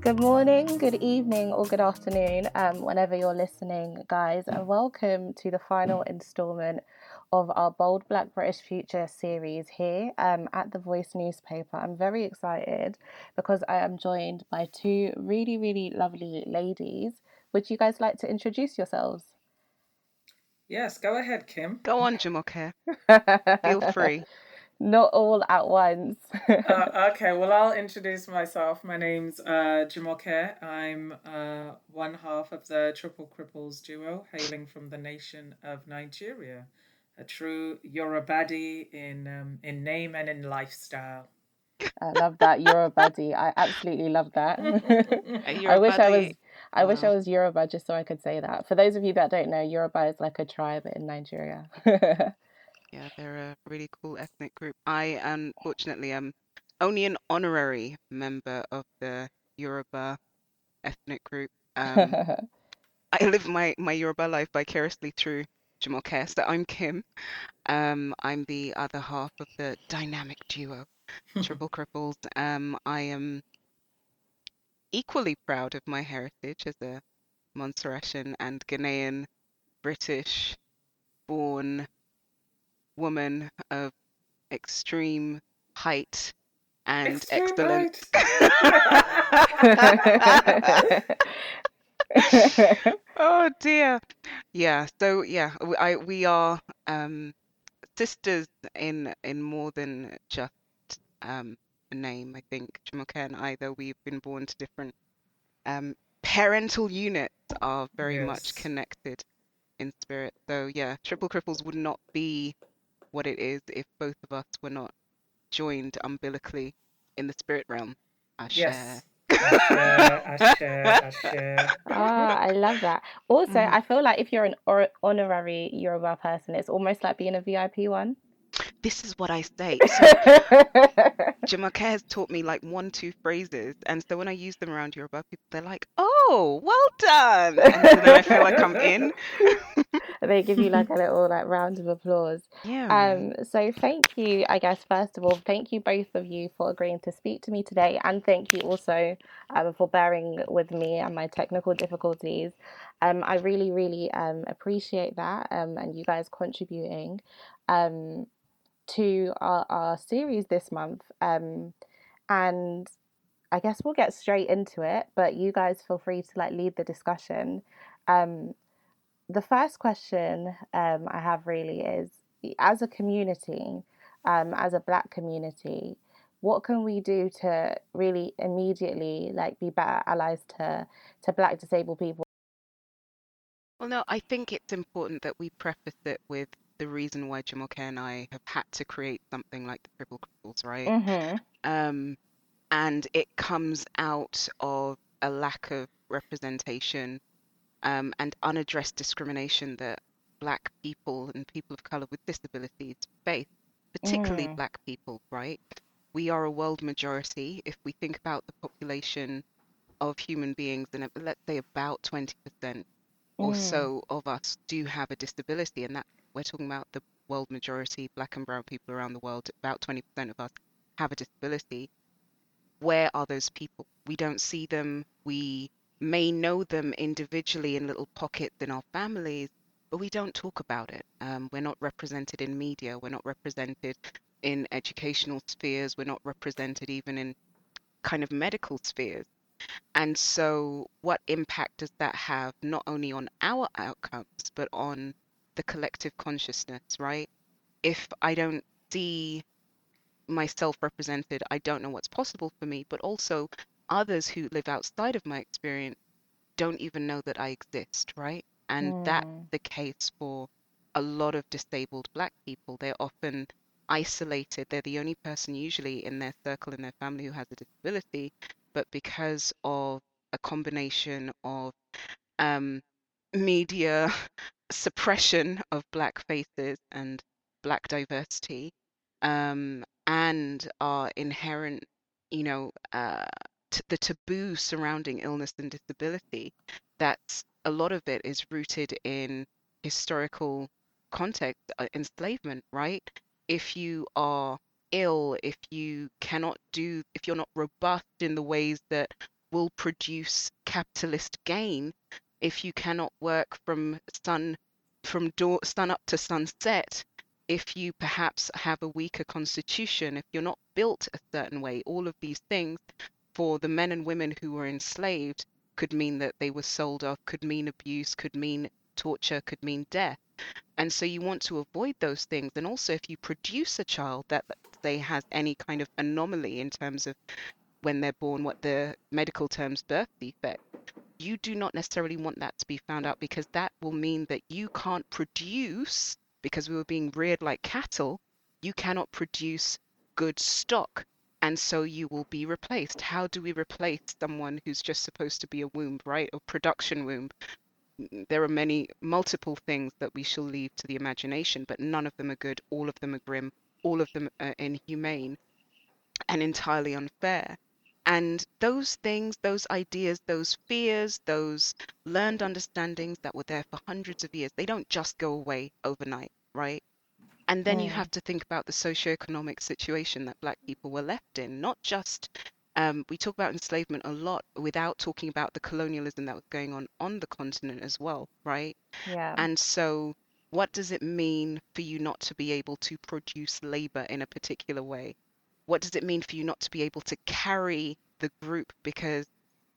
Good morning, good evening, or good afternoon, um, whenever you're listening, guys, and welcome to the final installment of our Bold Black British Future series here um, at the Voice newspaper. I'm very excited because I am joined by two really, really lovely ladies. Would you guys like to introduce yourselves? Yes, go ahead, Kim. Go on, Jumoke. Feel free. Not all at once. uh, okay, well, I'll introduce myself. My name's uh, Jumoke. I'm uh, one half of the Triple Cripples duo, hailing from the nation of Nigeria. A true Yorubadi in um, in name and in lifestyle. I love that Yorubadi. I absolutely love that. I wish I was. I wish I was Yoruba just so I could say that. For those of you that don't know, Yoruba is like a tribe in Nigeria. Yeah, they're a really cool ethnic group. I unfortunately am only an honorary member of the Yoruba ethnic group. Um, I live my, my Yoruba life vicariously through Jumoke. So I'm Kim. Um, I'm the other half of the dynamic duo, Triple Cripples. Um, I am equally proud of my heritage as a Montserratian and Ghanaian British born woman of extreme height and extreme excellence. oh dear. Yeah. So yeah, I we are um, sisters in in more than just um, a name. I think Jumoke and I, though we've been born to different um, parental units, are very yes. much connected in spirit. So yeah, Triple Cripples would not be what it is if both of us were not joined umbilically in the spirit realm. I yes. I share, I share. Ah, I love that. Also, mm. I feel like if you're an or- honorary Yoruba person, it's almost like being a VIP one. This is what I say. So, Jumoke has taught me like one, two phrases, and so when I use them around Yoruba people, they're like, "Oh, well done!" And so then I feel like I'm in. they give you like a little like round of applause. Yeah. Um. So thank you. I guess first of all, thank you both of you for agreeing to speak to me today, and thank you also um, for bearing with me and my technical difficulties. Um, I really, really um appreciate that. Um, and you guys contributing. Um, to our, our series this month. Um, and I guess we'll get straight into it, but you guys feel free to like lead the discussion. Um, the first question um, I have really is as a community, um, as a black community, what can we do to really immediately like be better allies to to black disabled people? Well, no, I think it's important that we preface it with the reason why Jumoke and I have had to create something like the Triple Cripples, right? Mm-hmm. Um, and it comes out of a lack of representation um, and unaddressed discrimination that Black people and people of color with disabilities face, particularly mm. Black people, right? We are a world majority. If we think about the population of human beings, and let's say about 20% or mm. so of us do have a disability, and that we're talking about the world majority, black and brown people around the world, about 20% of us have a disability. Where are those people? We don't see them. We may know them individually in little pockets in our families, but we don't talk about it. Um, we're not represented in media. We're not represented in educational spheres. We're not represented even in kind of medical spheres. And so, what impact does that have not only on our outcomes, but on the collective consciousness, right? If I don't see myself represented, I don't know what's possible for me, but also others who live outside of my experience don't even know that I exist, right? And mm. that's the case for a lot of disabled black people. They're often isolated. They're the only person usually in their circle in their family who has a disability, but because of a combination of um, media suppression of black faces and black diversity um, and our inherent, you know, uh, t- the taboo surrounding illness and disability. That's a lot of it is rooted in historical context, uh, enslavement, right? If you are ill, if you cannot do, if you're not robust in the ways that will produce capitalist gain if you cannot work from sun from dawn, sun up to sunset if you perhaps have a weaker constitution if you're not built a certain way all of these things for the men and women who were enslaved could mean that they were sold off could mean abuse could mean torture could mean death. And so you want to avoid those things. And also if you produce a child that they has any kind of anomaly in terms of when they're born what the medical terms birth defect you do not necessarily want that to be found out because that will mean that you can't produce because we were being reared like cattle you cannot produce good stock and so you will be replaced. How do we replace someone who's just supposed to be a womb right? A production womb. Mm, there are many multiple things that we shall leave to the imagination but none of them are good all of them are grim all of them are inhumane and entirely unfair. And those things, those ideas, those fears, those learned understandings that were there for hundreds of years, they don't just go away overnight, right? And then you have to think about the socioeconomic situation that Black people were left in, not just. Um, we talk about enslavement a lot without talking about the colonialism that was going on on the continent as well, right? Yeah. And so, what does it mean for you not to be able to produce labor in a particular way? What does it mean for you not to be able to carry the group because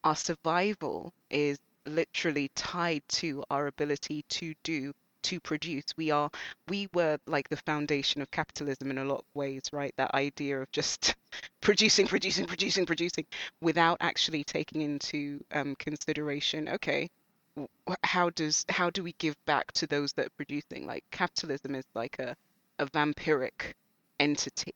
our survival is literally tied to our ability to do to produce we are we were like the foundation of capitalism in a lot of ways right? That idea of just producing producing producing producing without actually taking into um, consideration okay how does how do we give back to those that are producing? Like capitalism is like a a vampiric entity.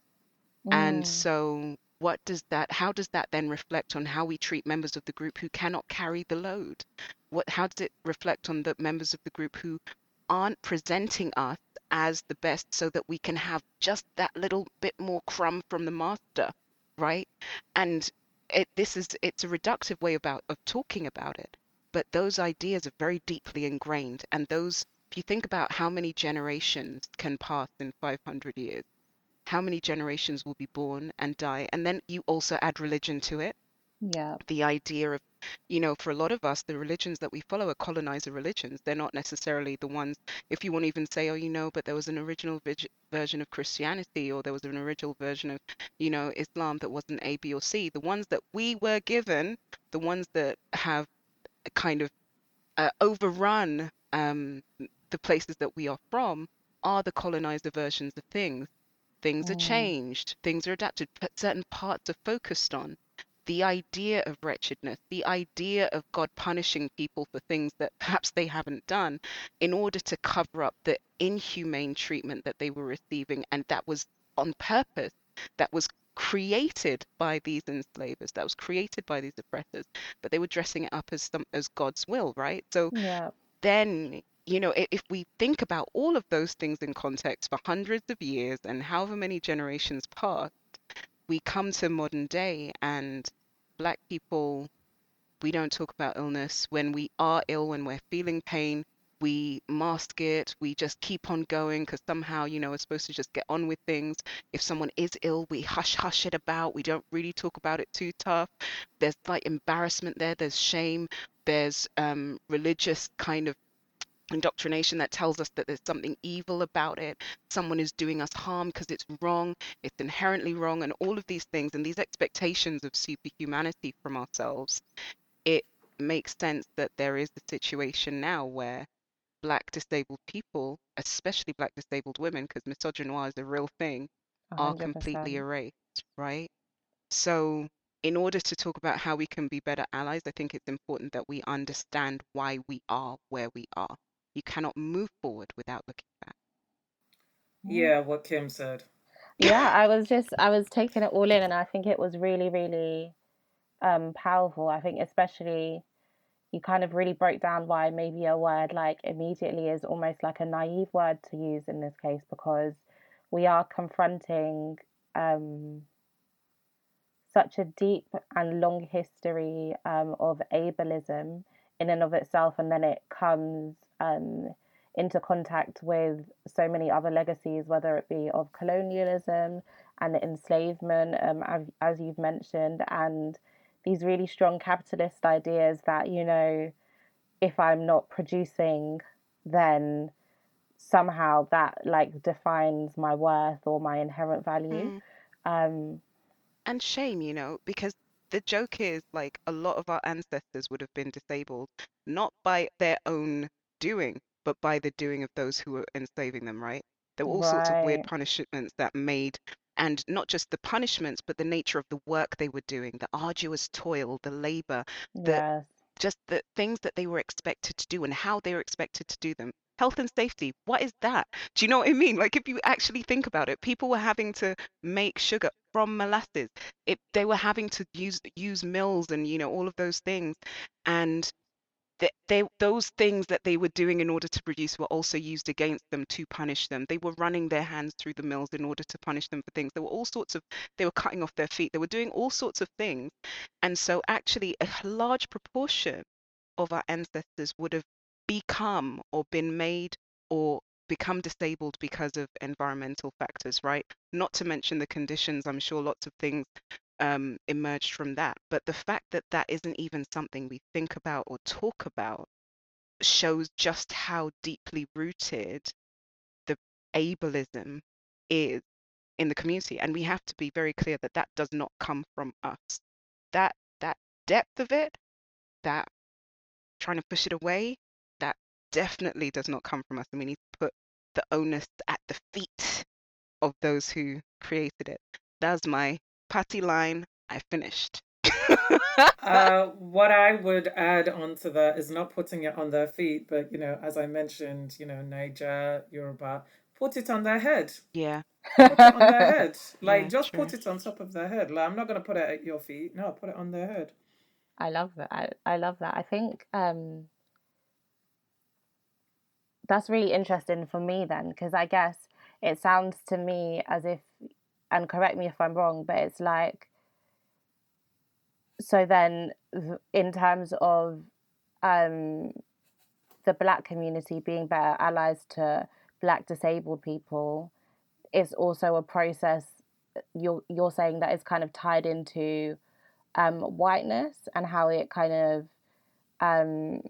And Mm. so what does that how does that then reflect on how we treat members of the group who cannot carry the load? What how does it reflect on the members of the group who aren't presenting us as the best so that we can have just that little bit more crumb from the master right? And it this is it's a reductive way about of talking about it but those ideas are very deeply ingrained and those if you think about how many generations can pass in 500 years how many generations will be born and die and then you also add religion to it Yeah. the idea of you know for a lot of us the religions that we follow are colonizer religions. They're not necessarily the ones if you want to even say oh you know but there was an original vig- version of christianity or there was an original version of you know islam that wasn't a b or c. The ones that we were given the ones that have kind of uh, overrun um, the places that we are from are the colonizer versions of things. Things are Mm. changed. Things are adapted. But certain parts are focused on the idea of wretchedness the idea of god punishing people for things that perhaps they haven't done in order to cover up the inhumane treatment that they were receiving and that was on purpose that was created by these enslavers that was created by these oppressors but they were dressing it up as some as god's will right so Yeah. then you know if we think about all of those things in context for hundreds of years and however many generations passed we come to modern day and black people we don't talk about illness. When we are ill when we're feeling pain we mask it. We just keep on going because somehow you know we're supposed to just get on with things. If someone is ill we hush hush it about. We don't really talk about it too tough. There's like embarrassment there. There's shame. There's um religious kind of indoctrination that tells us that there's something evil about it. Someone is doing us harm because it's wrong it's inherently wrong and all of these things and these expectations of superhumanity from ourselves it makes sense that there is a situation now where black disabled people especially black disabled women because misogynoir is a real thing A are completely erased right? So in order to talk about how we can be better allies i think it's important that we understand why we are where we are you cannot move forward without looking back Mm. Yeah, what Kim said. Yeah, I was just I was taking it all in and I think it was really, really um powerful. I think especially you kind of really broke down why maybe a word like immediately is almost like a naive word to use in this case because we are confronting um such a deep and long history um, of ableism in and of itself, and then it comes um, into contact with so many other legacies, whether it be of colonialism and enslavement, um, as, as you've mentioned, and these really strong capitalist ideas that you know if i'm not producing then somehow that like defines my worth or my inherent value Mm. um And shame, you know, because the joke is like a lot of our ancestors would have been disabled not by their own doing, but by the doing of those who were enslaving them, right? There were all sorts of weird punishments that made, and not just the punishments, but the nature of the work they were doing, the arduous toil, the labor, the yes just the things that they were expected to do and how they were expected to do them. Health and safety, what is that? Do you know what I mean? Like if you actually think about it, people were having to make sugar from molasses. It they were having to use use mills and you know all of those things. And they, they those things that they were doing in order to produce were also used against them to punish them. They were running their hands through the mills in order to punish them for things. There were all sorts of they were cutting off their feet. They were doing all sorts of things. And so actually a large proportion of our ancestors would have become or been made or become disabled because of environmental factors, right? Not to mention the conditions. I'm sure lots of things um, emerged from that. But the fact that that isn't even something we think about or talk about shows just how deeply rooted the ableism is in the community. And we have to be very clear that that does not come from us. That that depth of it, that trying to push it away, that definitely does not come from us. And we need to put the onus at the feet of those who created it. That's my party line. I finished. Uh, what I would add on to that is not putting it on their feet, but you know, as I mentioned, you know, Niger, Yoruba, put it on their head. yeah, Put it on their head. Like yeah, just true. put it on top of their head. Like I'm not gonna put it at your feet. No, put it on their head. i love that I, I love that i think um that's really interesting for me then because i guess it sounds to me as if and correct me if i'm wrong but it's like so then in terms of um the black community being better allies to black disabled people it's also a process you're you're saying that is kind of tied into um, whiteness and how it kind of um,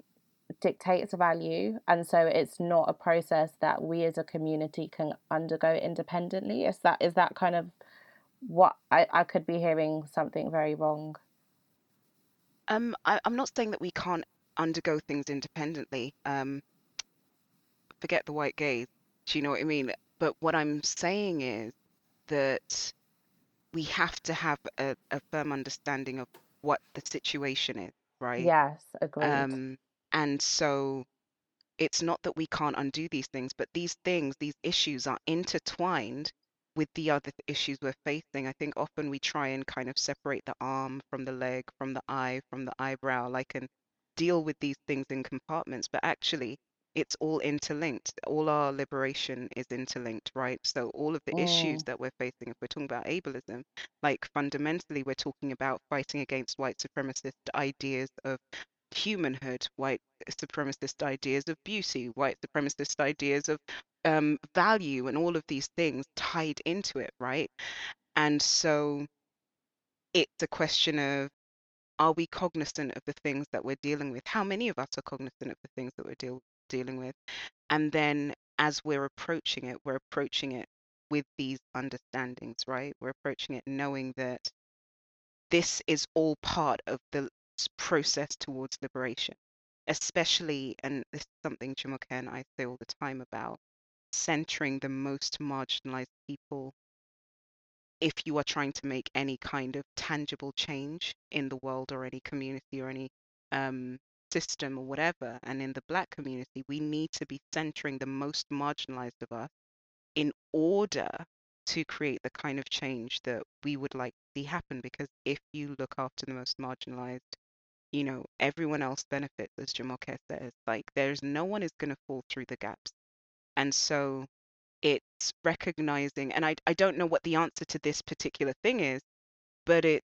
dictates a value, and so it's not a process that we as a community can undergo independently. Is that is that kind of what I, I could be hearing something very wrong? Um, I, I'm not saying that we can't undergo things independently. Um, forget the white gaze. Do you know what I mean? But what I'm saying is that we have to have a, a firm understanding of what the situation is, right? Yes, agreed. Um, and so it's not that we can't undo these things, but these things, these issues are intertwined with the other th- issues we're facing. I think often we try and kind of separate the arm from the leg, from the eye, from the eyebrow, like and deal with these things in compartments, but actually it's all interlinked. All our liberation is interlinked, right? So all of the issues Mm, that we're facing, if we're talking about ableism, like fundamentally we're talking about fighting against white supremacist ideas of humanhood, white supremacist ideas of beauty, white supremacist ideas of um, value, and all of these things tied into it, right? And so it's a question of are we cognizant of the things that we're dealing with? How many of us are cognizant of the things that we're deal- dealing with? And then as we're approaching it, we're approaching it with these understandings, right? We're approaching it knowing that this is all part of the process towards liberation, especially, and this is something Jumoke and I say all the time about centering the most marginalized people if you are trying to make any kind of tangible change in the world or any community or any um, system or whatever. And in the Black community, we need to be centering the most marginalized of us in order to create the kind of change that we would like to see happen. Because if you look after the most marginalized, you know, everyone else benefits, as Jamal Jumoke says. Like, there's no one is going to fall through the gaps. And so it's recognizing, and I, I don't know what the answer to this particular thing is, but it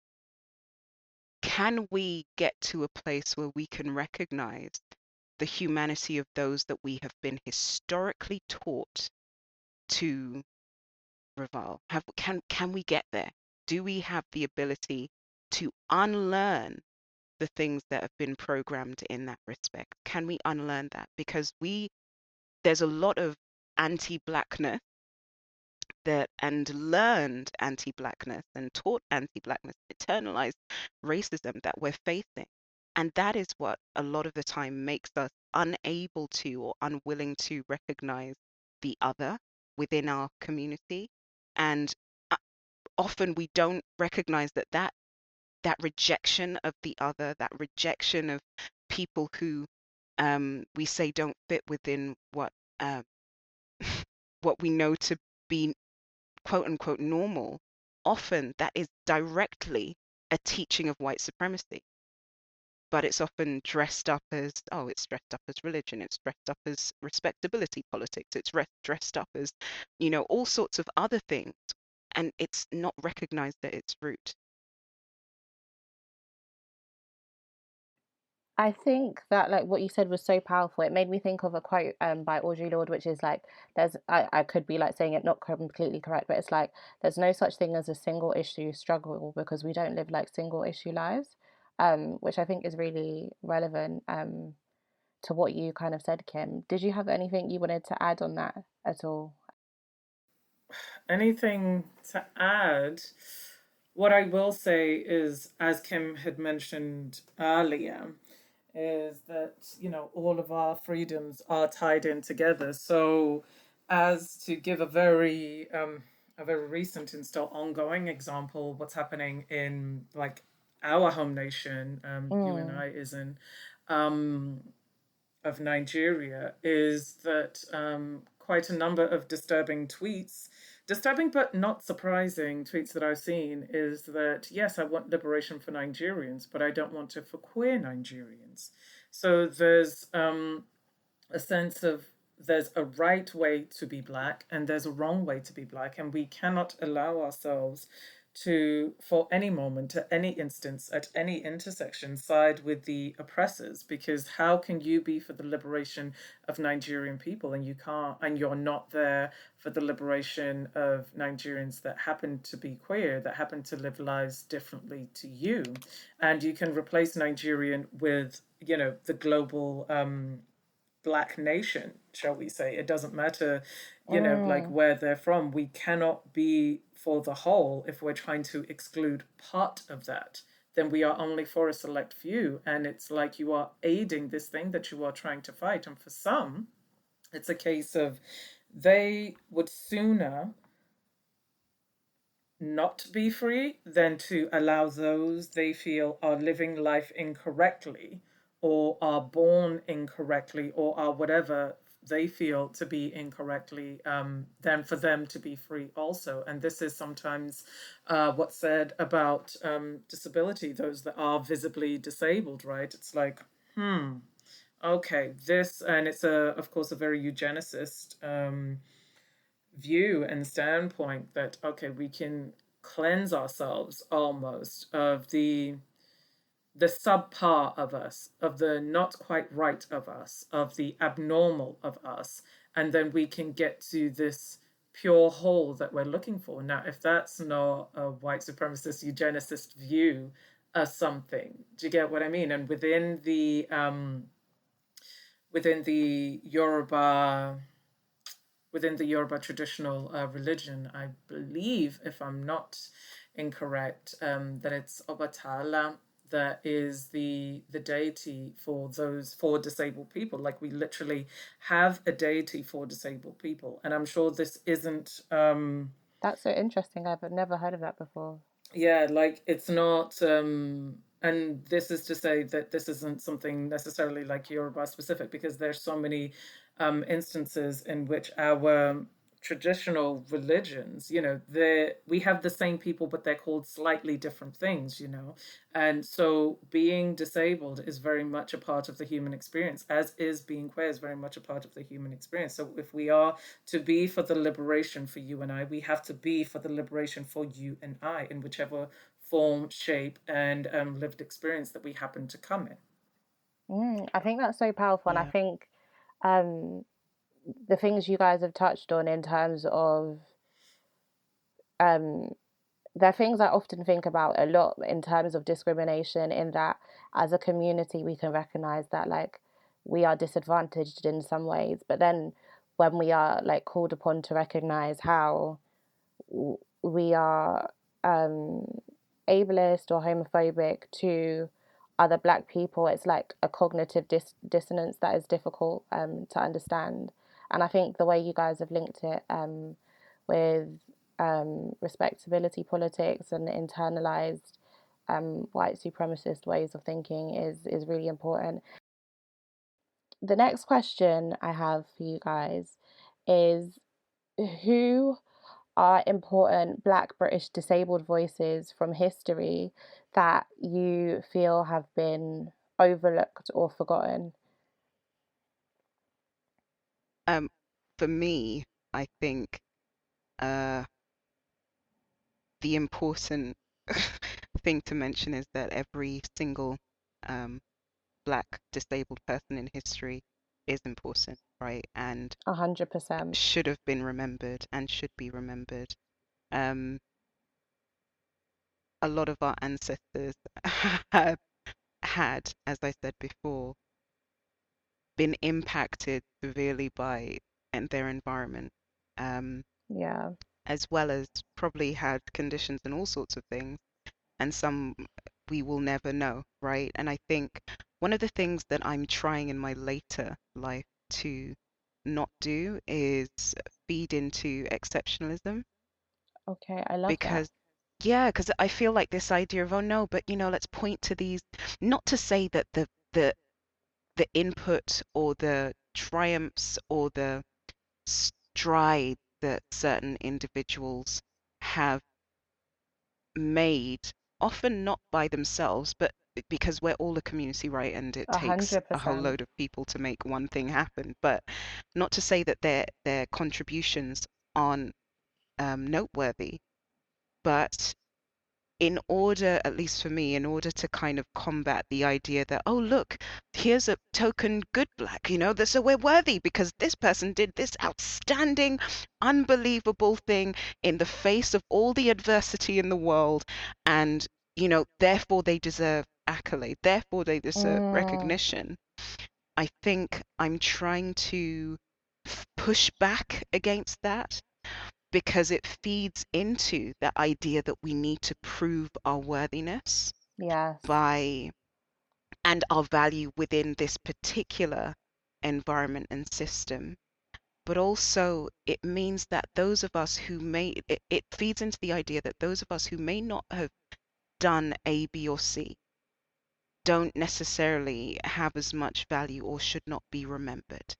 can we get to a place where we can recognize the humanity of those that we have been historically taught to revile? Have can can we get there? Do we have the ability to unlearn the things that have been programmed in that respect? Can we unlearn that? Because we there's a lot of anti-blackness that and learned anti-blackness and taught anti-blackness, internalized racism that we're facing. And that is what a lot of the time makes us unable to or unwilling to recognize the other within our community. And uh, often we don't recognize that that that rejection of the other, that rejection of people who um, we say don't fit within what um, what we know to be quote unquote normal, often that is directly a teaching of white supremacy. But it's often dressed up as, oh, it's dressed up as religion, it's dressed up as respectability politics, it's dressed up as, you know, all sorts of other things. And it's not recognized at its root. I think that like what you said was so powerful. It made me think of a quote um, by Audre Lorde, which is like, "There's I, I could be like saying it not completely correct, but it's like there's no such thing as a single issue struggle because we don't live like single issue lives," um, which I think is really relevant um, to what you kind of said, Kim. Did you have anything you wanted to add on that at all? Anything to add? What I will say is, as Kim had mentioned earlier is that you know all of our freedoms are tied in together. So, as to give a very um, a very recent and still ongoing example, what's happening in like our home nation, um, mm. you and mm. I, is in um, of Nigeria, is that um, quite a number of disturbing tweets Disturbing but not surprising tweets that I've seen is that yes, I want liberation for Nigerians, but I don't want it for queer Nigerians. So there's um, a sense of there's a right way to be black and there's a wrong way to be black, and we cannot allow ourselves to, for any moment, at any instance, at any intersection, side with the oppressors. Because how can you be for the liberation of Nigerian people and you can't, and you're not there for the liberation of Nigerians that happen to be queer, that happen to live lives differently to you, and you can replace Nigerian with, you know, the global. Um, black nation shall we say it doesn't matter you know like mm. where they're from we cannot be for the whole, if we're trying to exclude part of that, then we are only for a select few. And it's like you are aiding this thing that you are trying to fight. And for some, it's a case of they would sooner not be free than to allow those they feel are living life incorrectly or are born incorrectly or are whatever they feel to be incorrectly, um, than for them to be free also. And this is sometimes uh, what's said about um, disability, those that are visibly disabled, right? It's like, hmm, okay, this, and it's a, of course, a very eugenicist um, view and standpoint that, okay, we can cleanse ourselves almost of the the subpar of us, of the not quite right of us, of the abnormal of us, and then we can get to this pure whole that we're looking for. Now, if that's not a white supremacist eugenicist view of something, do you get what I mean? And within the um, within the Yoruba within the Yoruba traditional uh, religion, I believe, if I'm not incorrect, um, that it's Obatala that is the the deity for those for disabled people. Like we literally have a deity for disabled people. And i'm sure this isn't um that's so interesting. I've never heard of that before. Yeah like it's not um and this is to say that this isn't something necessarily like Yoruba specific because there's so many um, instances in which our traditional religions you know they we have the same people but they're called slightly different things you know? And so being disabled is very much a part of the human experience as is being queer is very much a part of the human experience. So if we are to be for the liberation for you and i we have to be for the liberation for you and i in whichever form shape and um, lived experience that we happen to come in. Mm, i think that's so powerful yeah. and i think um the things you guys have touched on in terms of um, there are things I often think about a lot in terms of discrimination, in that as a community, we can recognize that like we are disadvantaged in some ways, but then when we are like called upon to recognize how we are um, ableist or homophobic to other black people, it's like a cognitive dis- dissonance that is difficult um, to understand. And I think the way you guys have linked it um, with um, respectability politics and internalized um, white supremacist ways of thinking is is really important. The next question I have for you guys is who are important Black British disabled voices from history that you feel have been overlooked or forgotten? Um, for me, I think uh, the important thing to mention is that every single um, black disabled person in history is important, right? And a hundred percent should have been remembered and should be remembered. Um, a lot of our ancestors have had, as I said before, been impacted severely by and their environment. Um, yeah. As well as probably had conditions and all sorts of things, and some we will never know, right? And I think one of the things that I'm trying in my later life to not do is feed into exceptionalism. Okay, I love because that. yeah, because I feel like this idea of oh no, but you know, let's point to these. Not to say that the the the input or the triumphs or the stride that certain individuals have made, often not by themselves, but because we're all a community, right? And it takes 100%. a whole load of people to make one thing happen. But not to say that their their contributions aren't um, noteworthy, but in order, at least for me, in order to kind of combat the idea that, oh, look, here's a token good black, you know, that so we're worthy because this person did this outstanding, unbelievable thing in the face of all the adversity in the world. And, you know, therefore they deserve accolade, therefore they deserve mm. recognition. I think I'm trying to push back against that because it feeds into the idea that we need to prove our worthiness yes. by and our value within this particular environment and system but also it means that those of us who may it, it feeds into the idea that those of us who may not have done a b or c don't necessarily have as much value or should not be remembered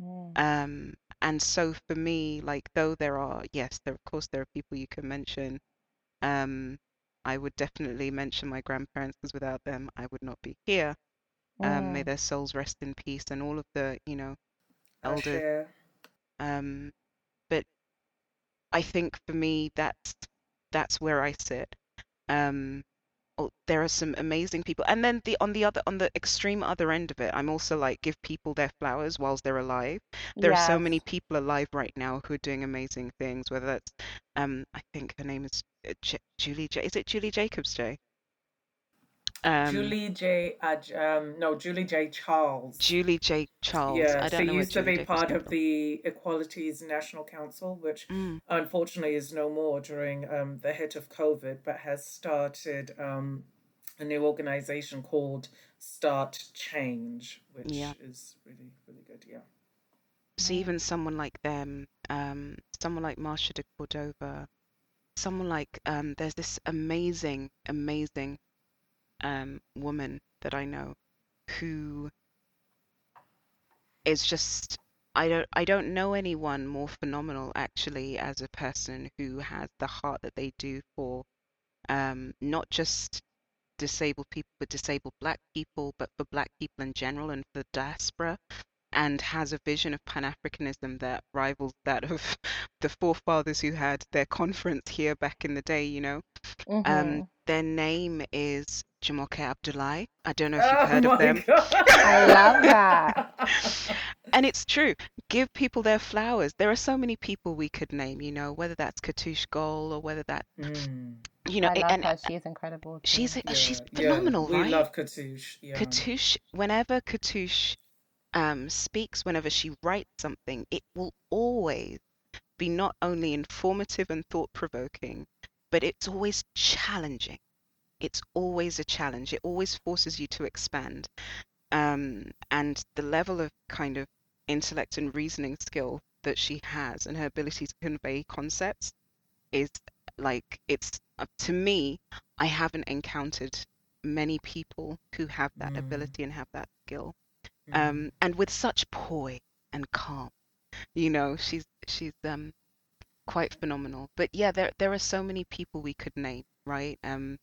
mm. um and so for me like though there are yes there of course there are people you can mention um i would definitely mention my grandparents because without them i would not be here. Um may mm. their souls rest in peace and all of the you know elder um but i think for me that's that's where i sit. Um oh, there are some amazing people. And then the on the other on the extreme other end of it i'm also like give people their flowers whilst they're alive. There are so many people alive right now who are doing amazing things whether that's um i think her name is uh, J- julie J- is it julie jacobs j um, Julie J. Uh, um, no, Julie Jaye Charles. Julie Jaye Charles. Yeah, she used to be part of the Equalities National Council, which mm. unfortunately is no more during um, the hit of COVID, but has started um, a new organization called Start Change, which yeah. is really, really good. Yeah. So even someone like them, um, someone like Marsha de Cordova, someone like um, there's this amazing, amazing um, woman that I know who is just I don't I don't know anyone more phenomenal actually as a person who has the heart that they do for um, not just disabled people but disabled black people but for black people in general and for the diaspora and has a vision of pan-africanism that rivals that of the forefathers who had their conference here back in the day you know um, mm-hmm. um, their name is Jumoke Abdullahi. I don't know if you've Oh heard of them. God. I love that. And it's true. Give people their flowers. There are so many people we could name, you know, whether that's Katush Gol or whether that, Mm, you know, I a- love and her. She's incredible she's too. she's yeah, yeah. phenomenal, We right? love Katouche. Yeah. Katush, whenever Katush um, speaks, whenever she writes something, it will always be not only informative and thought provoking, but it's always challenging. It's always a challenge. It always forces you to expand. Um, and the level of kind of intellect and reasoning skill that she has and her ability to convey concepts is like, it's uh, to me, I haven't encountered many people who have that Mm. ability and have that skill. Mm. Um, and with such poise and calm. You know, she's she's um quite phenomenal. But yeah, there there are so many people we could name, right? Um,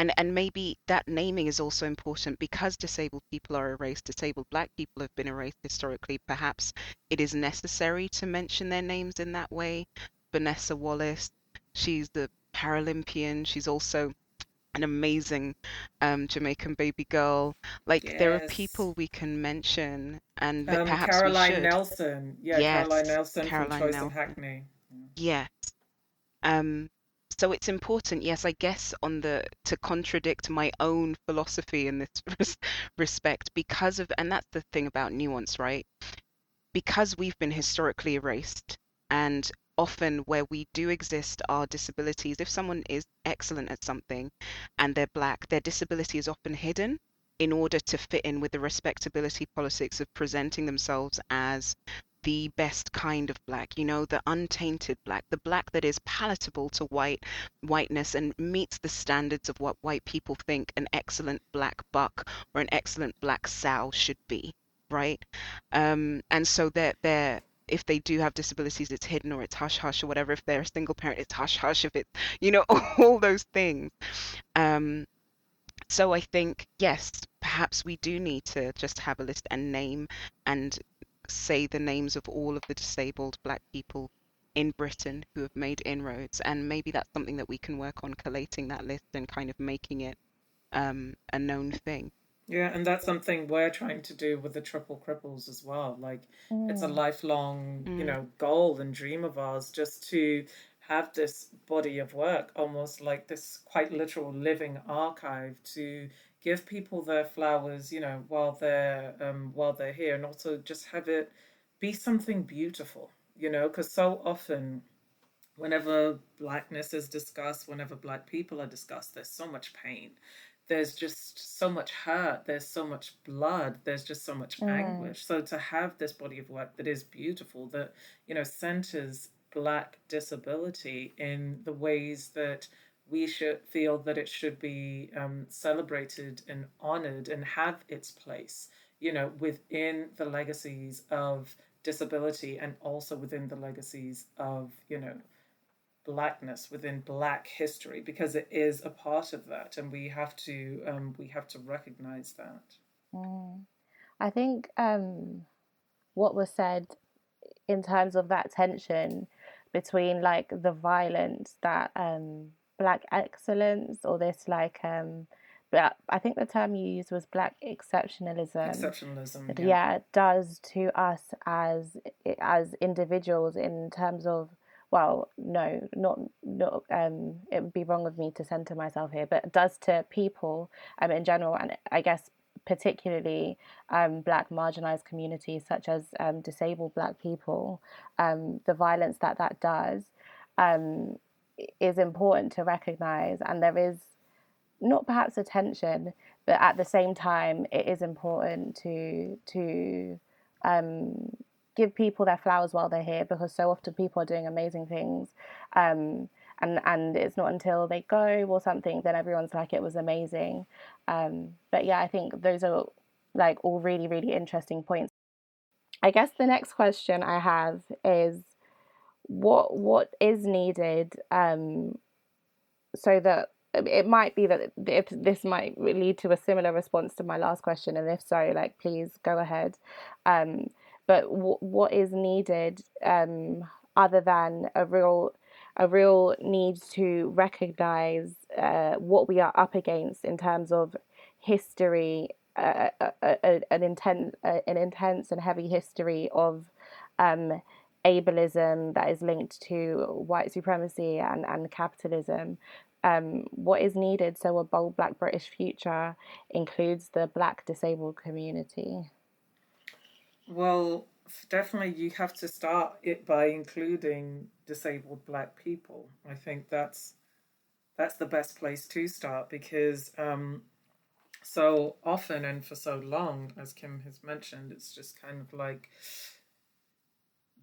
and and maybe that naming is also important because disabled people are erased. Disabled Black people have been erased historically. Perhaps it is necessary to mention their names in that way. Vanessa Wallace, she's the Paralympian. She's also an amazing um, Jamaican baby girl. Like there are people we can mention, and Um, perhaps Caroline. Nelson. Yeah, Caroline Nelson Caroline from Choice in Hackney. Yes. Um, so it's important, yes, I guess, on the to contradict my own philosophy in this res- respect because of, and that's the thing about nuance, right? Because we've been historically erased, and often where we do exist are disabilities. If someone is excellent at something and they're black, their disability is often hidden in order to fit in with the respectability politics of presenting themselves as the best kind of black, you know, the untainted black, the black that is palatable to white whiteness and meets the standards of what white people think an excellent black buck or an excellent black sow should be, right? Um, and so they're they're if they do have disabilities, it's hidden or it's hush hush or whatever. If they're a single parent, it's hush hush. If it's you know all those things. Um, so I think yes, perhaps we do need to just have a list and name and say the names of all of the disabled black people in Britain who have made inroads, and maybe that's something that we can work on collating that list and kind of making it um, a known thing. Yeah, and that's something we're trying to do with the triple cripples as well. Like it's a Mm. lifelong, you Mm. know, goal and dream of ours just to have this body of work, almost like this quite literal living archive to give people their flowers, you know, while they're um, while they're here, and also just have it be something beautiful, you know, because so often whenever blackness is discussed, whenever black people are discussed, there's so much pain. There's just so much hurt. There's so much blood. There's just so much Mm. anguish. So to have this body of work that is beautiful, that you know centers black disability in the ways that we should feel that it should be um, celebrated and honored and have its place, you know, within the legacies of disability and also within the legacies of, you know, blackness within black history because it is a part of that and we have to um, we have to recognize that Mm. I think um, what was said in terms of that tension between like the violence that um, black excellence or this like um, but I think the term you used was black exceptionalism. exceptionalism yeah. yeah does to us as as individuals in terms of well no not not um it would be wrong of me to center myself here but does to people um in general and I guess particularly um black marginalized communities such as um disabled black people um the violence that that does um is important to recognize and there is not perhaps a tension, but at the same time, it is important to to um, give people their flowers while they're here because so often people are doing amazing things, um, and and it's not until they go or something then everyone's like it was amazing. Um, but yeah, I think those are like all really really interesting points. I guess the next question I have is what what is needed um, so that it might be that if this might lead to a similar response to my last question and if so like please go ahead. Um, but w- what is needed um, other than a real a real need to recognize uh, what we are up against in terms of history, uh, uh, uh, uh an intense, uh, an intense and heavy history of um, ableism that is linked to white supremacy and, and capitalism. Um, what is needed so a bold Black British future includes the Black disabled community? Well, definitely you have to start it by including disabled Black people. I think that's that's the best place to start because um, so often and for so long, as Kim has mentioned, it's just kind of like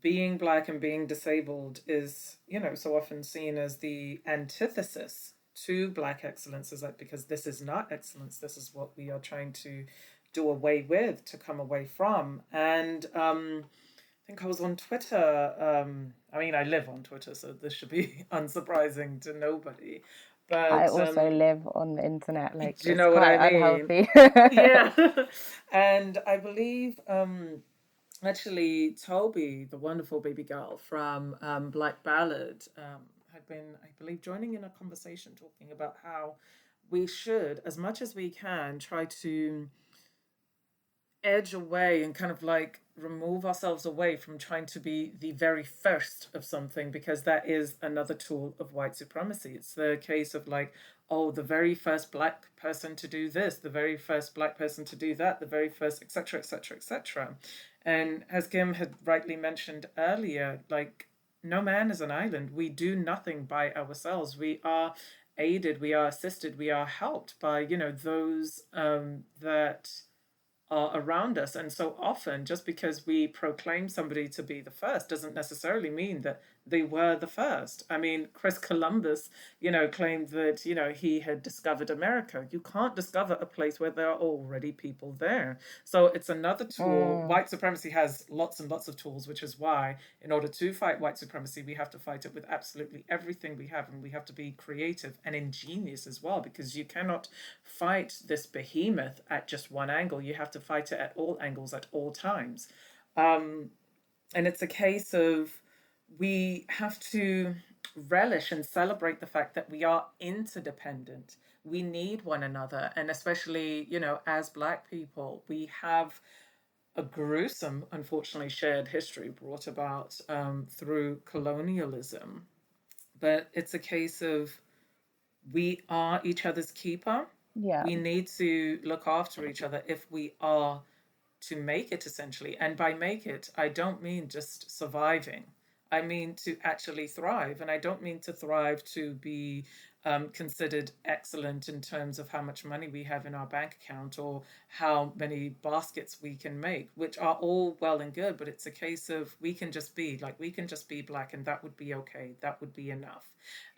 being black and being disabled is, you know, so often seen as the antithesis to black excellence is like because this is not excellence, this is what we are trying to do away with, to come away from. And um, I think I was on Twitter. Um, I mean, I live on Twitter, so this should be unsurprising to nobody. But I also um, live on the internet. Like, do you know what I mean? Unhealthy. yeah, and I believe um, actually Tobi, the wonderful baby girl from um, Black Ballad, um, had been, I believe, joining in a conversation talking about how we should, as much as we can, try to edge away and kind of like remove ourselves away from trying to be the very first of something because that is another tool of white supremacy. It's the case of like, oh, the very first black person to do this, the very first black person to do that, the very first, etc., etc., etc. And as Kim had rightly mentioned earlier, like no man is an island. We do nothing by ourselves. We are aided, we are assisted, we are helped by you know those um, that are around us. And so often, just because we proclaim somebody to be the first doesn't necessarily mean that they were the first. I mean, Chris Columbus, you know, claimed that, you know, he had discovered America. You can't discover a place where there are already people there. So it's another tool. Mm. White supremacy has lots and lots of tools, which is why, in order to fight white supremacy, we have to fight it with absolutely everything we have. And we have to be creative and ingenious as well, because you cannot fight this behemoth at just one angle. You have to fight it at all angles at all times. Um, and it's a case of, we have to relish and celebrate the fact that we are interdependent. We need one another. And especially, you know, as Black people, we have a gruesome, unfortunately, shared history brought about um, through colonialism. But it's a case of we are each other's keeper. Yeah. We need to look after each other if we are to make it essentially. And by make it, I don't mean just surviving. I mean to actually thrive. And I don't mean to thrive to be um, considered excellent in terms of how much money we have in our bank account or how many baskets we can make, which are all well and good, but it's a case of we can just be like we can just be black and that would be okay. That would be enough.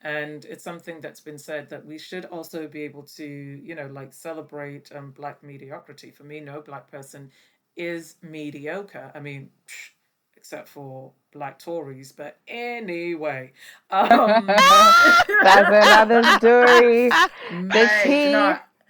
And it's something that's been said that we should also be able to, you know, like celebrate um, black mediocrity. For me, no black person is mediocre. I mean, psh, except for black Tories. But anyway, um, that's another story. the tea.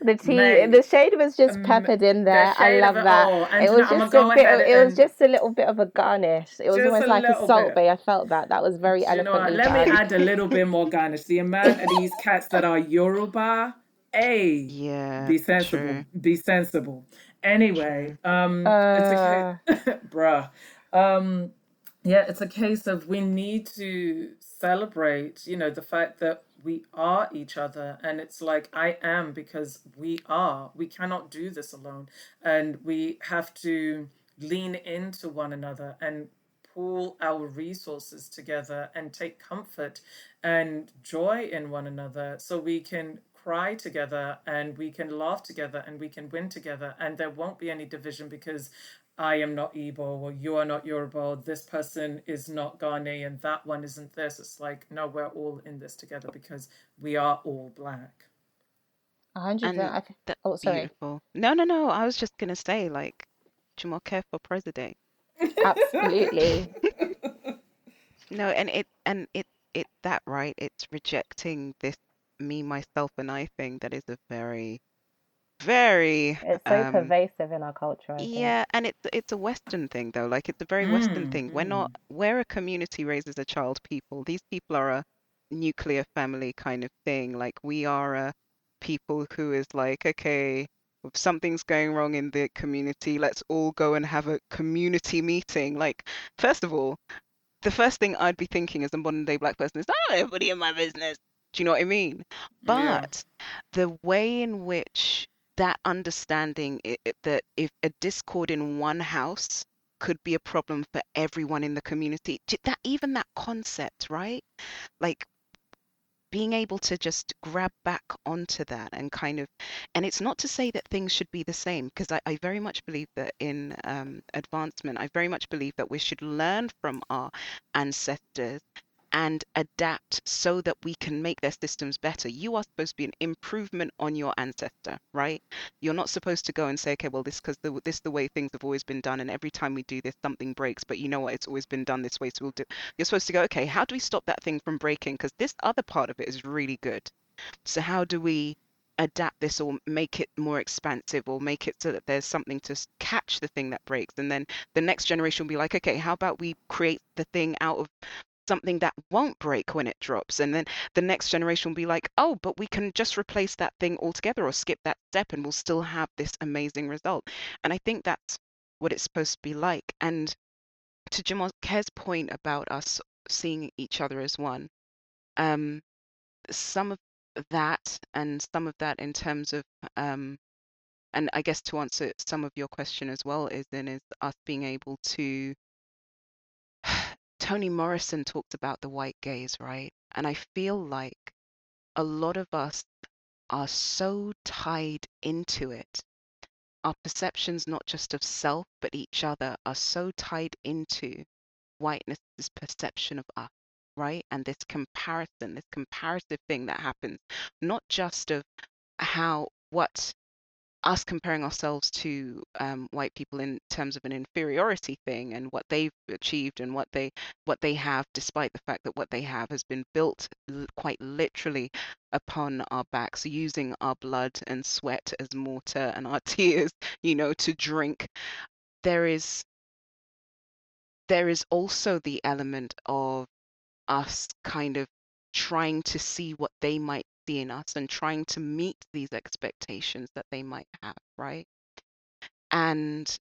the tea, mate, the shade was just peppered in there. I love that. It, it was just a bit. Of, it was just a little bit of a garnish. It was almost a like a Salt Bae. I felt that. That was very eloquently. You know Let me add a little bit more garnish. The amount of these cats that are Yoruba, a yeah, be sensible. True. Be sensible. Anyway, um, uh... it's a, uh. bruh. Um, yeah, it's a case of we need to celebrate, you know, the fact that we are each other. And it's like, I am because we are. We cannot do this alone. And we have to lean into one another and pool our resources together and take comfort and joy in one another so we can cry together and we can laugh together and we can win together and there won't be any division because I am not Igbo or you are not Yoruba, this person is not Ghanaian, that one isn't this. It's like, no, we're all in this together because we are all black. A hundred percent. Oh, sorry. Beautiful. No, no, no. I was just gonna say, like, Jumoke for president. Absolutely. no, and it and it it that right. It's rejecting this me, myself, and I thing that is a very very It's so um pervasive in our culture, I think. yeah and it's it's a western thing though like it's a very western mm, thing we're not mm. we're a community raises a child people these people are a nuclear family kind of thing. Like we are a people who is like, okay, if something's going wrong in the community, let's all go and have a community meeting. Like, first of all, the first thing I'd be thinking as a modern day black person is, oh, everybody in my business. Do you know what I mean? Yeah. But the way in which that understanding that if a discord in one house could be a problem for everyone in the community, that even that concept, right? Like being able to just grab back onto that and kind of and it's not to say that things should be the same because I, I very much believe that in um, advancement i very much believe that we should learn from our ancestors and adapt so that we can make their systems better you are supposed to be an improvement on your ancestor right you're not supposed to go and say okay well this because this is the way things have always been done and every time we do this something breaks but you know what it's always been done this way so we'll do you're supposed to go, okay, how do we stop that thing from breaking? Because this other part of it is really good. So how do we adapt this or make it more expansive or make it so that there's something to catch the thing that breaks? And then the next generation will be like, okay, how about we create the thing out of something that won't break when it drops? And then the next generation will be like, oh, but we can just replace that thing altogether or skip that step and we'll still have this amazing result. And I think that's what it's supposed to be like. And to Jamal Kerr's point about us seeing each other as one, um, some of that and some of that in terms of um, and I guess to answer some of your question as well is then is us being able to Toni Morrison talked about the white gaze, right? And I feel like a lot of us are so tied into it. Our perceptions, not just of self, but each other, are so tied into whiteness's perception of us, right? And this comparison, this comparative thing that happens, not just of how what us comparing ourselves to um, white people in terms of an inferiority thing and what they've achieved and what they what they have despite the fact that what they have has been built l- quite literally upon our backs using our blood and sweat as mortar and our tears you know to drink. There is there is also the element of us kind of trying to see what they might see in us and trying to meet these expectations that they might have, right? And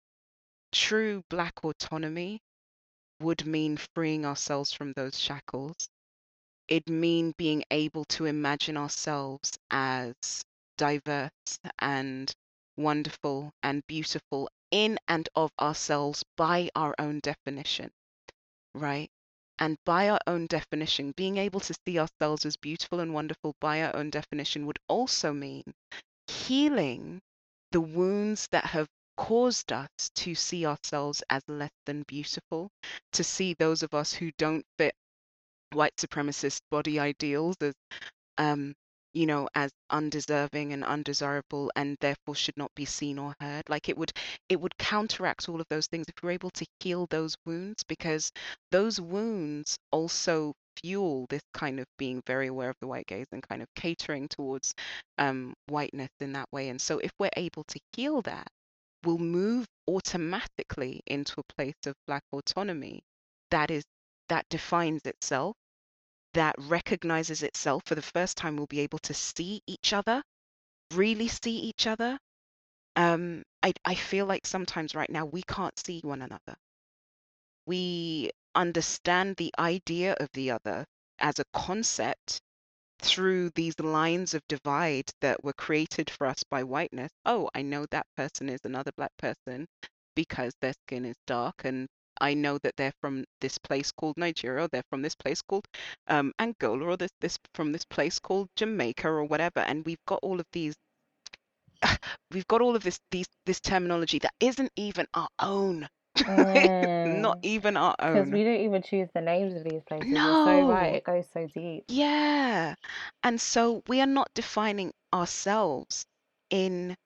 true Black autonomy would mean freeing ourselves from those shackles. It'd mean being able to imagine ourselves as diverse and wonderful and beautiful in and of ourselves by our own definition, right? And by our own definition, being able to see ourselves as beautiful and wonderful by our own definition would also mean healing the wounds that have caused us to see ourselves as less than beautiful, to see those of us who don't fit white supremacist body ideals as um you know as undeserving and undesirable and therefore should not be seen or heard. Like it would it would counteract all of those things if we're able to heal those wounds because those wounds also fuel this kind of being very aware of the white gaze and kind of catering towards um whiteness in that way. And so if we're able to heal that we'll move automatically into a place of black autonomy that is that defines itself that recognizes itself for the first time will be able to see each other, really see each other. Um, I, I feel like sometimes right now we can't see one another. We understand the idea of the other as a concept through these lines of divide that were created for us by whiteness. Oh, I know that person is another black person because their skin is dark and I know that they're from this place called Nigeria, or they're from this place called um, Angola, or this this from this place called Jamaica, or whatever. And we've got all of these, we've got all of this these this terminology that isn't even our own, not Mm. even our own. Because we don't even choose the names of these places. You're so right. No, It goes so deep. yeah. And so we are not defining ourselves in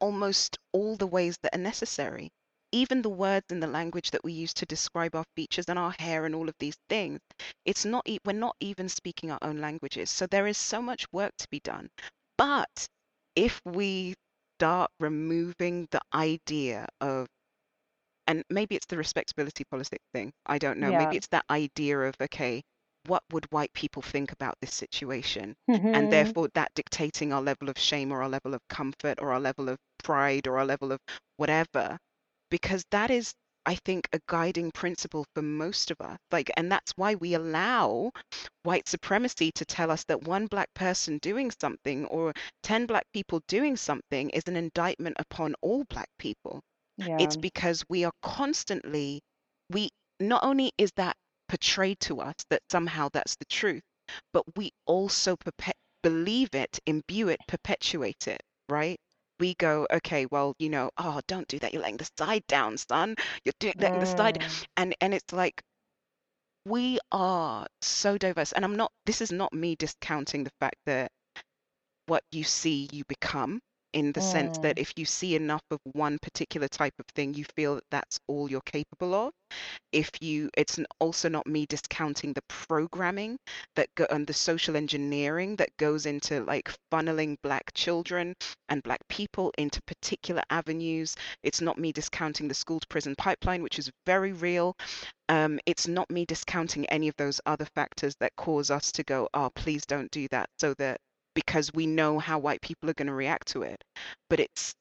almost all the ways that are necessary. Even the words and the language that we use to describe our features and our hair and all of these things, it's not e- we're not even speaking our own languages. So there is so much work to be done. But if we start removing the idea of and maybe it's the respectability politics thing. I don't know. Yeah. Maybe it's that idea of okay, what would white people think about this situation? And mm-hmm. therefore, that dictating our level of shame or our level of comfort or our level of pride or our level of whatever. Because that is, I think, a guiding principle for most of us. Like, and that's why we allow white supremacy to tell us that one black person doing something or 10 black people doing something is an indictment upon all black people. yeah. It's because we are constantly, we not only is that portrayed to us that somehow that's the truth, but we also perpe- believe it, imbue it, perpetuate it, right? We go, okay, well, you know, oh, don't do that. You're letting the side down, son. You're doing letting the side, Mm, and and it's like we are so diverse. And I'm not. This is not me discounting the fact that what you see, you become. In the sense that mm, if you see enough of one particular type of thing, you feel that that's all you're capable of. If you it's n- also not me discounting the programming that go and the social engineering that goes into like funneling black children and black people into particular avenues. It's not me discounting the school to prison pipeline which is very real. Um, it's not me discounting any of those other factors that cause us to go oh please don't do that so that because we know how white people are going to react to it but it's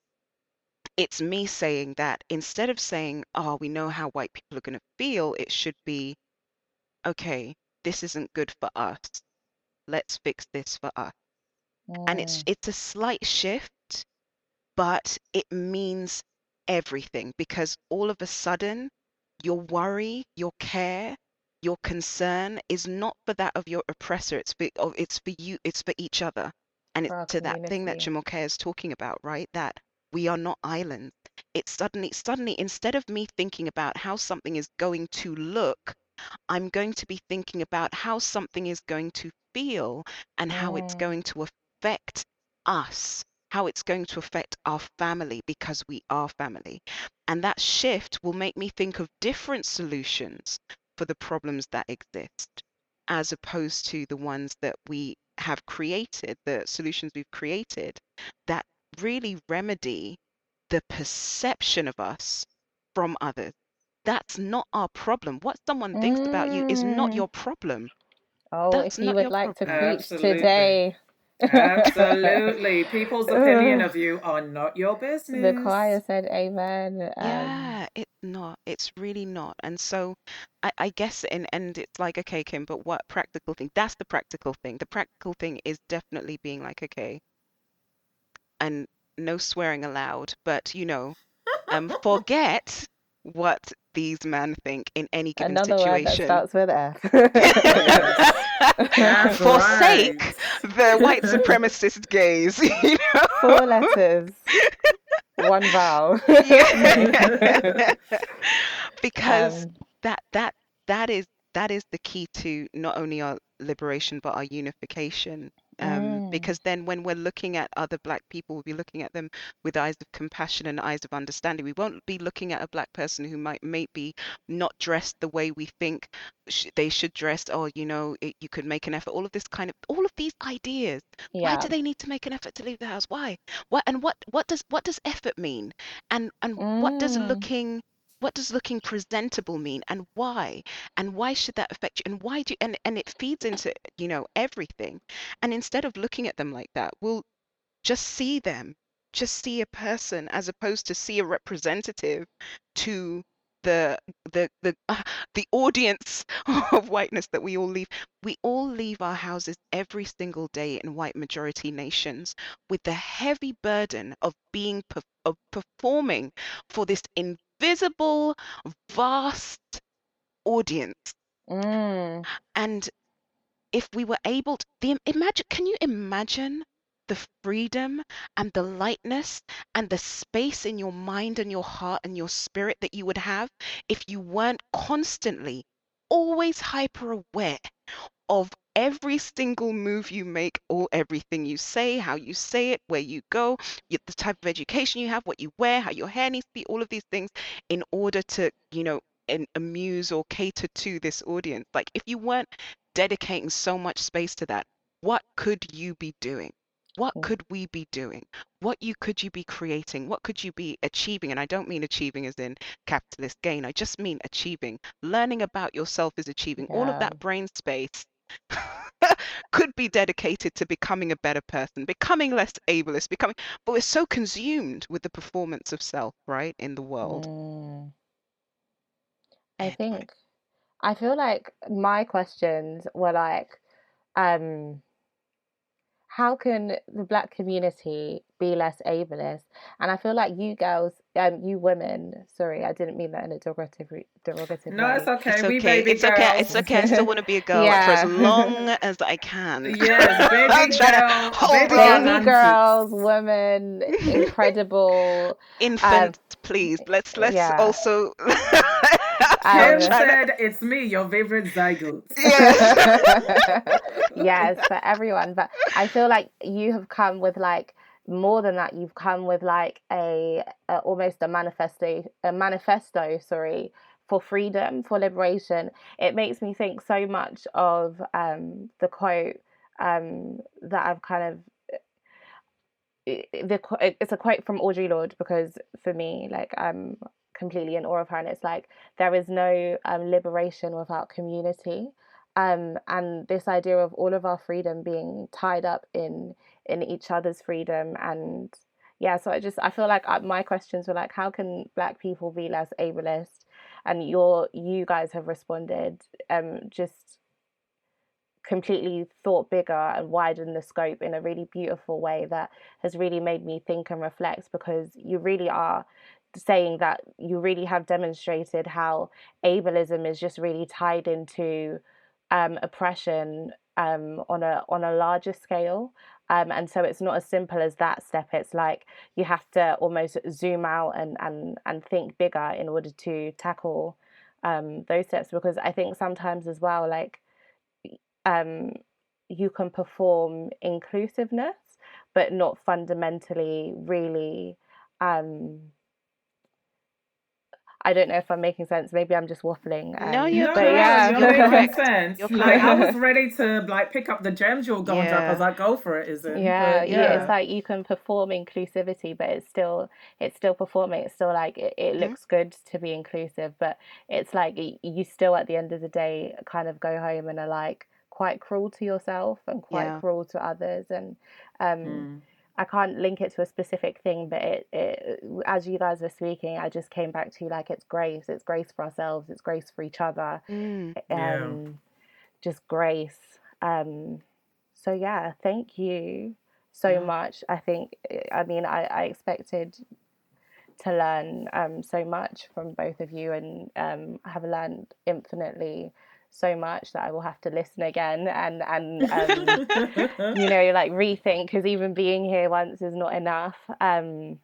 it's me saying that instead of saying, oh, we know how white people are going to feel, it should be, okay, this isn't good for us. Let's fix this for us. And it's mm. it's a slight shift, but it means everything because all of a sudden your worry, your care, your concern is not for that of your oppressor. It's for it's for you, it's for each other. And it's to that thing that community. Jumoke is talking about, right? That we are not islands. It's suddenly suddenly instead of me thinking about how something is going to look, I'm going to be thinking about how something is going to feel and how it's Mm, going to affect us, how it's going to affect our family because we are family. And that shift will make me think of different solutions for the problems that exist, as opposed to the ones that we have created, the solutions we've created that really remedy the perception of us from others. That's not our problem. What someone thinks about you is not mm. your problem. Oh, That's if you would your like to problem. preach Absolutely. today. Absolutely. People's opinion of you are not your business. The choir said amen. Um, Yeah, it's not. It's really not. And so I, I guess and and it's like, okay, Kim, but what practical thing? That's the practical thing. The practical thing is definitely being like, okay, and no swearing allowed, but you know, um, forget what these men think in any given another word that situation. starts with F. Yes. Forsake right. the white supremacist gaze, you know? Four letters, one vowel. Yeah. because um, that that that is that is the key to not only our liberation but our unification um, mm, because then when we're looking at other black people we'll be looking at them with eyes of compassion and eyes of understanding. We won't be looking at a black person who might maybe not dressed the way we think sh- they should dress or you know it, you could make an effort. All of this kind of all of these ideas. Why do they need to make an effort to leave the house? Why? What and what what does what does effort mean? And and what does Mm, looking what does looking presentable mean and why? And why should that affect you? And why do and and it feeds into you know everything. And instead of looking at them like that we'll just see them just see a person as opposed to see a representative to the the the uh, the audience of whiteness that we all leave. We all leave our houses every single day in white majority nations with the heavy burden of being of performing for this invisible vast audience. Mm, and if we were able to the, imagine can you imagine the freedom and the lightness and the space in your mind and your heart and your spirit that you would have if you weren't constantly always hyper aware of every single move you make or everything you say how you say it where you go the type of education you have what you wear how your hair needs to be all of these things in order to you know and amuse or cater to this audience like if you weren't dedicating so much space to that, what could you be doing? What could we be doing? What you could you be creating? What could you be achieving? And I don't mean achieving as in capitalist gain. I just mean achieving. Learning about yourself is achieving. All of that brain space could be dedicated to becoming a better person, becoming less ableist, becoming, but we're so consumed with the performance of self, right, in the world. Mm. I think I feel like my questions were like, um, how can the black community be less ableist? And I feel like you girls, um, you women, sorry, I didn't mean that in a derogative derogative No, it's okay. it's We okay. baby It's okay. It's okay. I still want to be a girl like, for as long as I can. Yes, baby trying to hold baby on. Baby girls, women, incredible. Infant, please. Let's let's yeah. also. Um, Kim I'm trying to. said it's me, your favorite zygote. Yes. yes, for everyone. But I feel like you have come with like more than that. You've come with like a, a almost a manifesto, a manifesto. Sorry, for freedom, for liberation. It makes me think so much of um, the quote um, that I've kind of the it's a quote from Audre Lorde because for me, like I'm completely in awe of her, and it's like there is no um, liberation without community, um, and this idea of all of our freedom being tied up in in each other's freedom, and yeah, so I just I feel like uh, my questions were like, how can Black people be less ableist, and your you guys have responded, um, just completely thought bigger and widened the scope in a really beautiful way that has really made me think and reflect because you really are saying that you really have demonstrated how ableism is just really tied into um, oppression um, on a on a larger scale. Um, and so it's not as simple as that step. It's like you have to almost zoom out and, and, and think bigger in order to tackle um, those steps. Because I think sometimes as well, like um, you can perform inclusiveness, but not fundamentally really. Um, I don't know if I'm making sense. Maybe I'm just waffling. No, Um, you're No, but no, correct. you're You're making correct. sense. You're Like I was ready to like pick up the gems you were going to drop. I was Yeah. like, go for it, is it? Yeah, But yeah, yeah. it's like you can perform inclusivity, but it's still it's still performing. It's still like it, it Mhm. looks good to be inclusive, but it's like you still at the end of the day kind of go home and are like quite cruel to yourself and quite Yeah. cruel to others. And um, Mm. I can't link it to a specific thing, but it, it as you guys were speaking, I just came back to like it's grace. It's grace for ourselves. It's grace for each other. Mm. Yeah. Um, just grace. Um, so yeah, thank you so Yeah. much. I think, I mean, I, I expected to learn um, so much from both of you and um, have learned infinitely so much that I will have to listen again and, and um, you know, like rethink because even being here once is not enough. Um,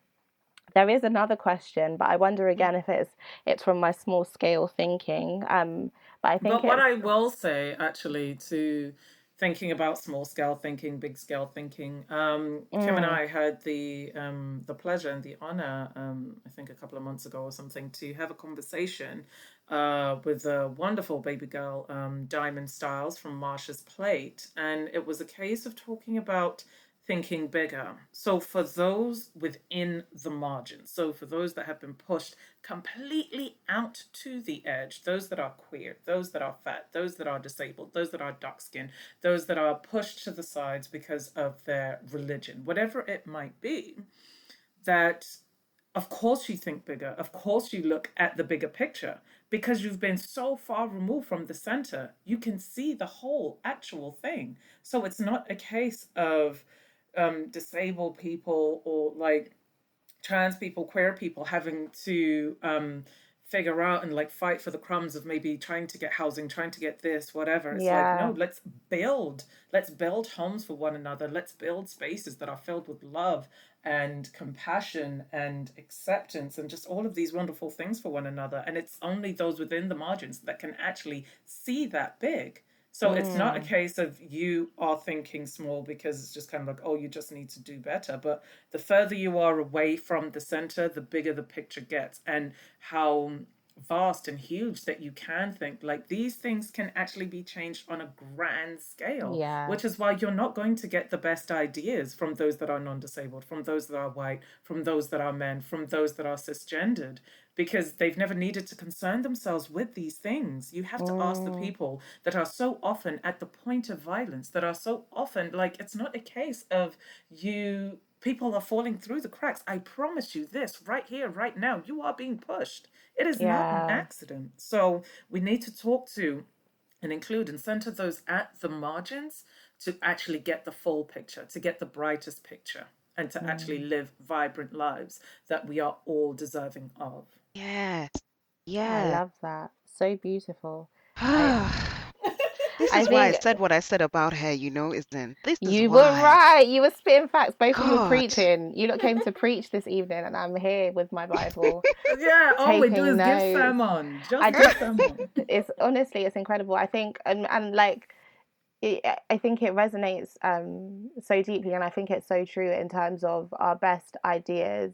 there is another question, but I wonder again if it's it's from my small scale thinking. Um, but I think But what I will say, actually, to thinking about small scale thinking, big scale thinking, um, Kim and mm, I had the um, the pleasure and the honor, um, I think a couple of months ago or something, to have a conversation uh, with a wonderful baby girl, um, Diamond Stylz from Marsha's Plate, and it was a case of talking about thinking bigger. So for those within the margins, so for those that have been pushed completely out to the edge, those that are queer, those that are fat, those that are disabled, those that are dark skinned, those that are pushed to the sides because of their religion, whatever it might be, that of course you think bigger, of course you look at the bigger picture because you've been so far removed from the center. You can see the whole actual thing. So it's not a case of um, disabled people or like trans people, queer people having to um, figure out and like fight for the crumbs of maybe trying to get housing, trying to get this, whatever. It's like, no, let's build, let's build homes for one another. Let's build spaces that are filled with love and compassion and acceptance and just all of these wonderful things for one another. And it's only those within the margins that can actually see that big. So it's not a mm, case of you are thinking small because it's just kind of like, oh, you just need to do better. But the further you are away from the center, the bigger the picture gets. And how vast and huge that you can think like these things can actually be changed on a grand scale Yeah. which is why you're not going to get the best ideas from those that are non-disabled from those that are white from those that are men from those that are cisgendered because they've never needed to concern themselves with these things. You have to ask the Mm, people that are so often at the point of violence that are so often like it's not a case of you people are falling through the cracks. I promise you this right here right now you are being pushed. It is not an yeah. accident. So we need to talk to and include and center those at the margins to actually get the full picture, to get the brightest picture, and to actually Mm. live vibrant lives that we are all deserving of. Yes. Yeah. I Yeah. love that. So beautiful. I This I is why I said what I said about her, you know, isn't This is you were why. right. You were spitting facts. Both of you were preaching. You lot came to preach this evening, and I'm here with my Bible Yeah, all we do taking is give notes. sermon. I Just give just, sermon. it's honestly, it's incredible. I think, and and like, it, I think it resonates um so deeply, and I think it's so true in terms of our best ideas,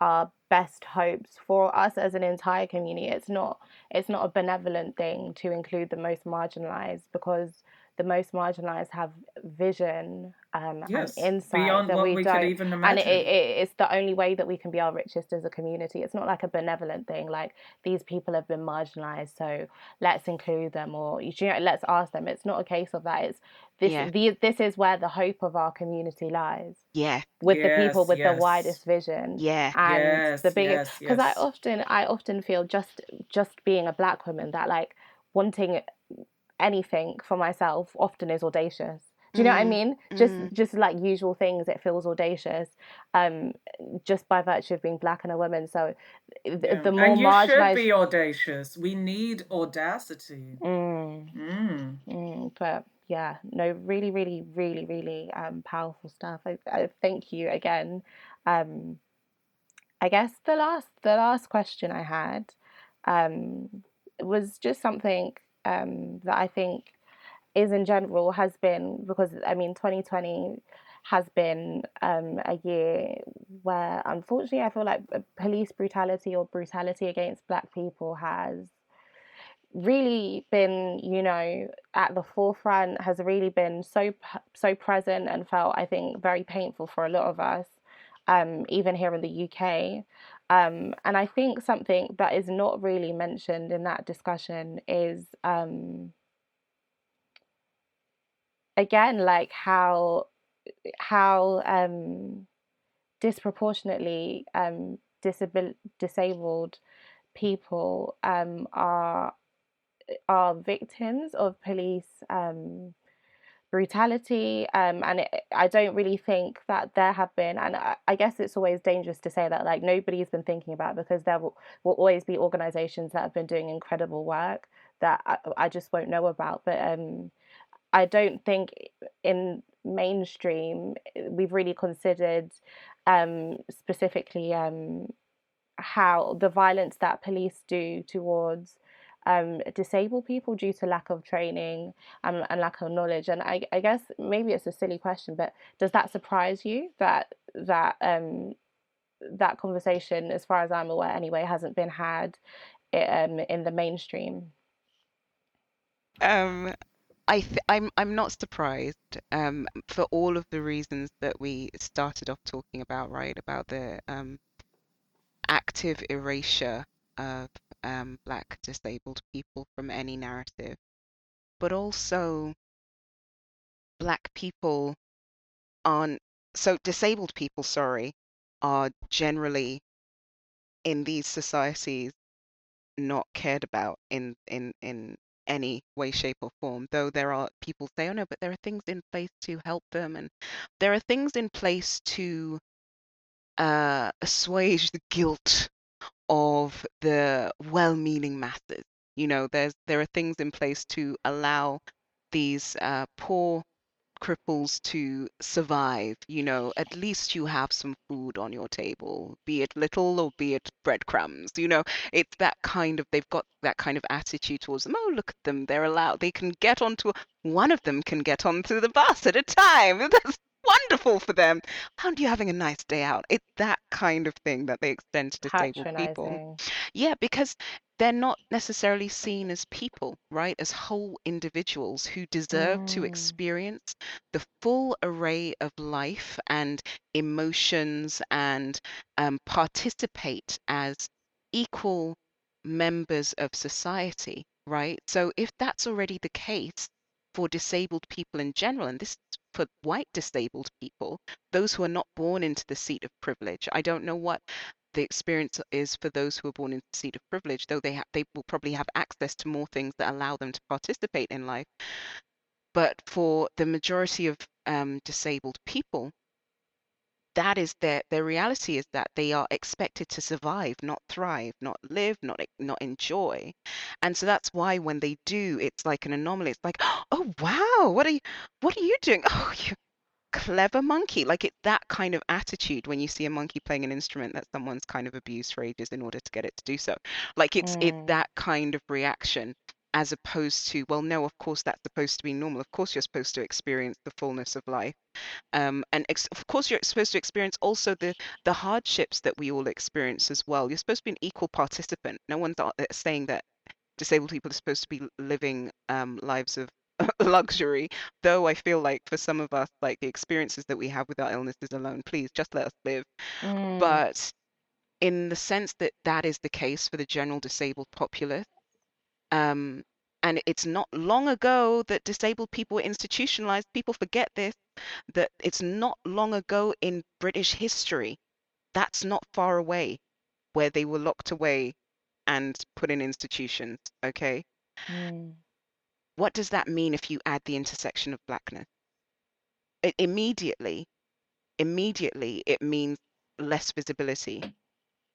our best hopes for us as an entire community. It's not, it's not a benevolent thing to include the most marginalized because the most marginalized have vision um, and insight beyond that what we we could don't even and it, it, imagine. it's the only way that we can be our richest as a community it's not like a benevolent thing like these people have been marginalized so let's include them or you know, let's ask them it's not a case of that it's this Yeah. the, this is where the hope of our community lies Yeah. with the people Yes, with the widest vision Yeah. and the yes, biggest yes, because i often i often feel just just being a black woman that like wanting anything for myself often is audacious do you know what i Mm. mean just Mm. just like usual things it feels audacious um just by virtue of being black and a woman so the, Yeah. the more And you should marginalized be audacious. We need audacity. mm, Mm. mm, but yeah no really really really really um powerful stuff I, I thank you again um I guess the last the last question I had um, was just something um, that I think is in general has been because I mean 2020 has been um, a year where unfortunately I feel like uh, police brutality or brutality against black people has really been you know at the forefront has really been so so present and felt I think very painful for a lot of us um, even here in the UK um, and I think something that is not really mentioned in that discussion is um, again like how how um, disproportionately um, disabil- disabled people um, are are victims of police um, brutality um, and it, I don't really think that there have been and I, I guess it's always dangerous to say that like nobody's been thinking about because there will, will always be organizations that have been doing incredible work that I, I just won't know about but um, I don't think in mainstream we've really considered um, specifically um, how the violence that police do towards um, disabled people due to lack of training and, and lack of knowledge. And I, I guess maybe it's a silly question, but does that surprise you that that um, that conversation, as far as I'm aware, anyway, hasn't been had um, in the mainstream? Um, I th I'm I'm not surprised um for all of the reasons that we started off talking about, right? About the um active erasure of um black disabled people from any narrative, but also black people aren't so disabled people, sorry, are generally in these societies not cared about in in in any way shape or form though there are people say oh no but there are things in place to help them and there are things in place to uh assuage the guilt of the well-meaning masses you know there's there are things in place to allow these uh poor cripples to survive, you know, at least you have some food on your table, be it little or be it breadcrumbs. You know, it's that kind of, they've got that kind of attitude towards them. Oh, look at them. They're allowed, they can get onto, one of them can get onto the bus at a time. That's wonderful for them. Aren't you having a nice day out? It's that kind of thing that they extend to disabled people. Patronizing. Yeah, because they're not necessarily seen as people, right? As whole individuals who deserve to Mm, experience the full array of life and emotions and um, participate as equal members of society, right? So if that's already the case for disabled people in general, and this is for white disabled people, those who are not born into the seat of privilege, I don't know what the experience is for those who are born into the seat of privilege, though they ha- they will probably have access to more things that allow them to participate in life. But for the majority of um, disabled people, that is their their reality is that they are expected to survive not thrive not live not not enjoy. And so that's why when they do it's like an anomaly. It's like oh wow what are you what are you doing? Oh you clever monkey. Like it's that kind of attitude when you see a monkey playing an instrument that someone's kind of abused for ages in order to get it to do so. Like it's mm, that kind of reaction as opposed to well no of course that's supposed to be normal. Of course you're supposed to experience the fullness of life. Um, and ex- of course you're supposed to experience also the the hardships that we all experience as well. You're supposed to be an equal participant. No one's uh, saying that disabled people are supposed to be living um, lives of luxury though i feel like for some of us like the experiences that we have with our illnesses alone please just let us live. Mm, but in the sense that that is the case for the general disabled populace um, and it's not long ago that disabled people were institutionalized. People forget this that it's not long ago in british history. That's not far away where they were locked away and put in institutions okay? Mm, what does that mean if you add the intersection of blackness? It, immediately immediately it means less visibility.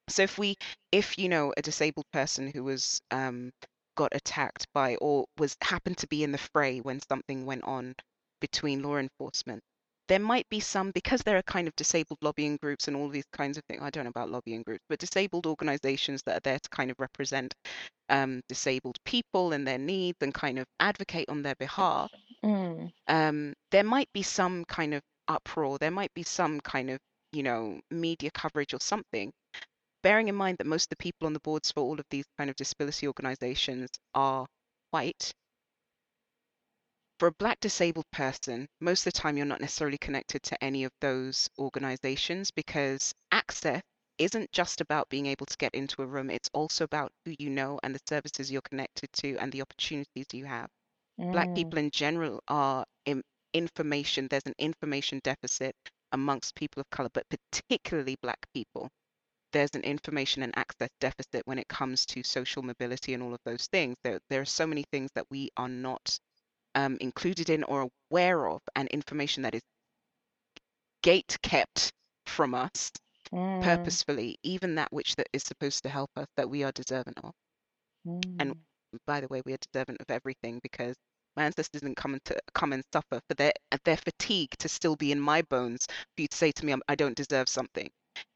So if we if you know a disabled person who was um got attacked by or was happened to be in the fray when something went on between law enforcement. There might be some because there are kind of disabled lobbying groups and all these kinds of things i don't know about lobbying groups but disabled organizations that are there to kind of represent um, disabled people and their needs and kind of advocate on their behalf mm, um, there might be some kind of uproar there might be some kind of you know media coverage or something bearing in mind that most of the people on the boards for all of these kind of disability organizations are white, for a black disabled person, most of the time you're not necessarily connected to any of those organizations because access isn't just about being able to get into a room, it's also about who you know and the services you're connected to and the opportunities you have. Black mm, people in general are in information, there's an information deficit amongst people of color, but particularly black people there's an information and access deficit when it comes to social mobility and all of those things. There, there are so many things that we are not um, included in or aware of, and information that is gate kept from us mm, purposefully, even that which that is supposed to help us that we are deserving of. And mm. by the way, we are deserving of everything because my ancestors didn't come to come and suffer for their their fatigue to still be in my bones for you to say to me I don't deserve something.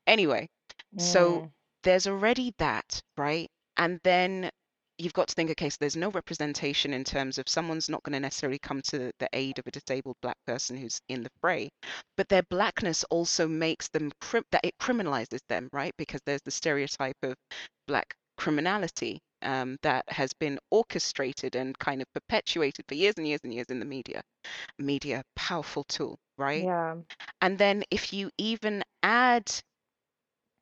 Anyway, so Mm, there's already that, right? And then you've got to think, okay, so there's no representation in terms of someone's not going to necessarily come to the aid of a disabled black person who's in the fray, but their blackness also makes them crim- that it criminalizes them, right? Because there's the stereotype of black criminality um, that has been orchestrated and kind of perpetuated for years and years and years in the media. Media, powerful tool, right? yeah. And then if you even add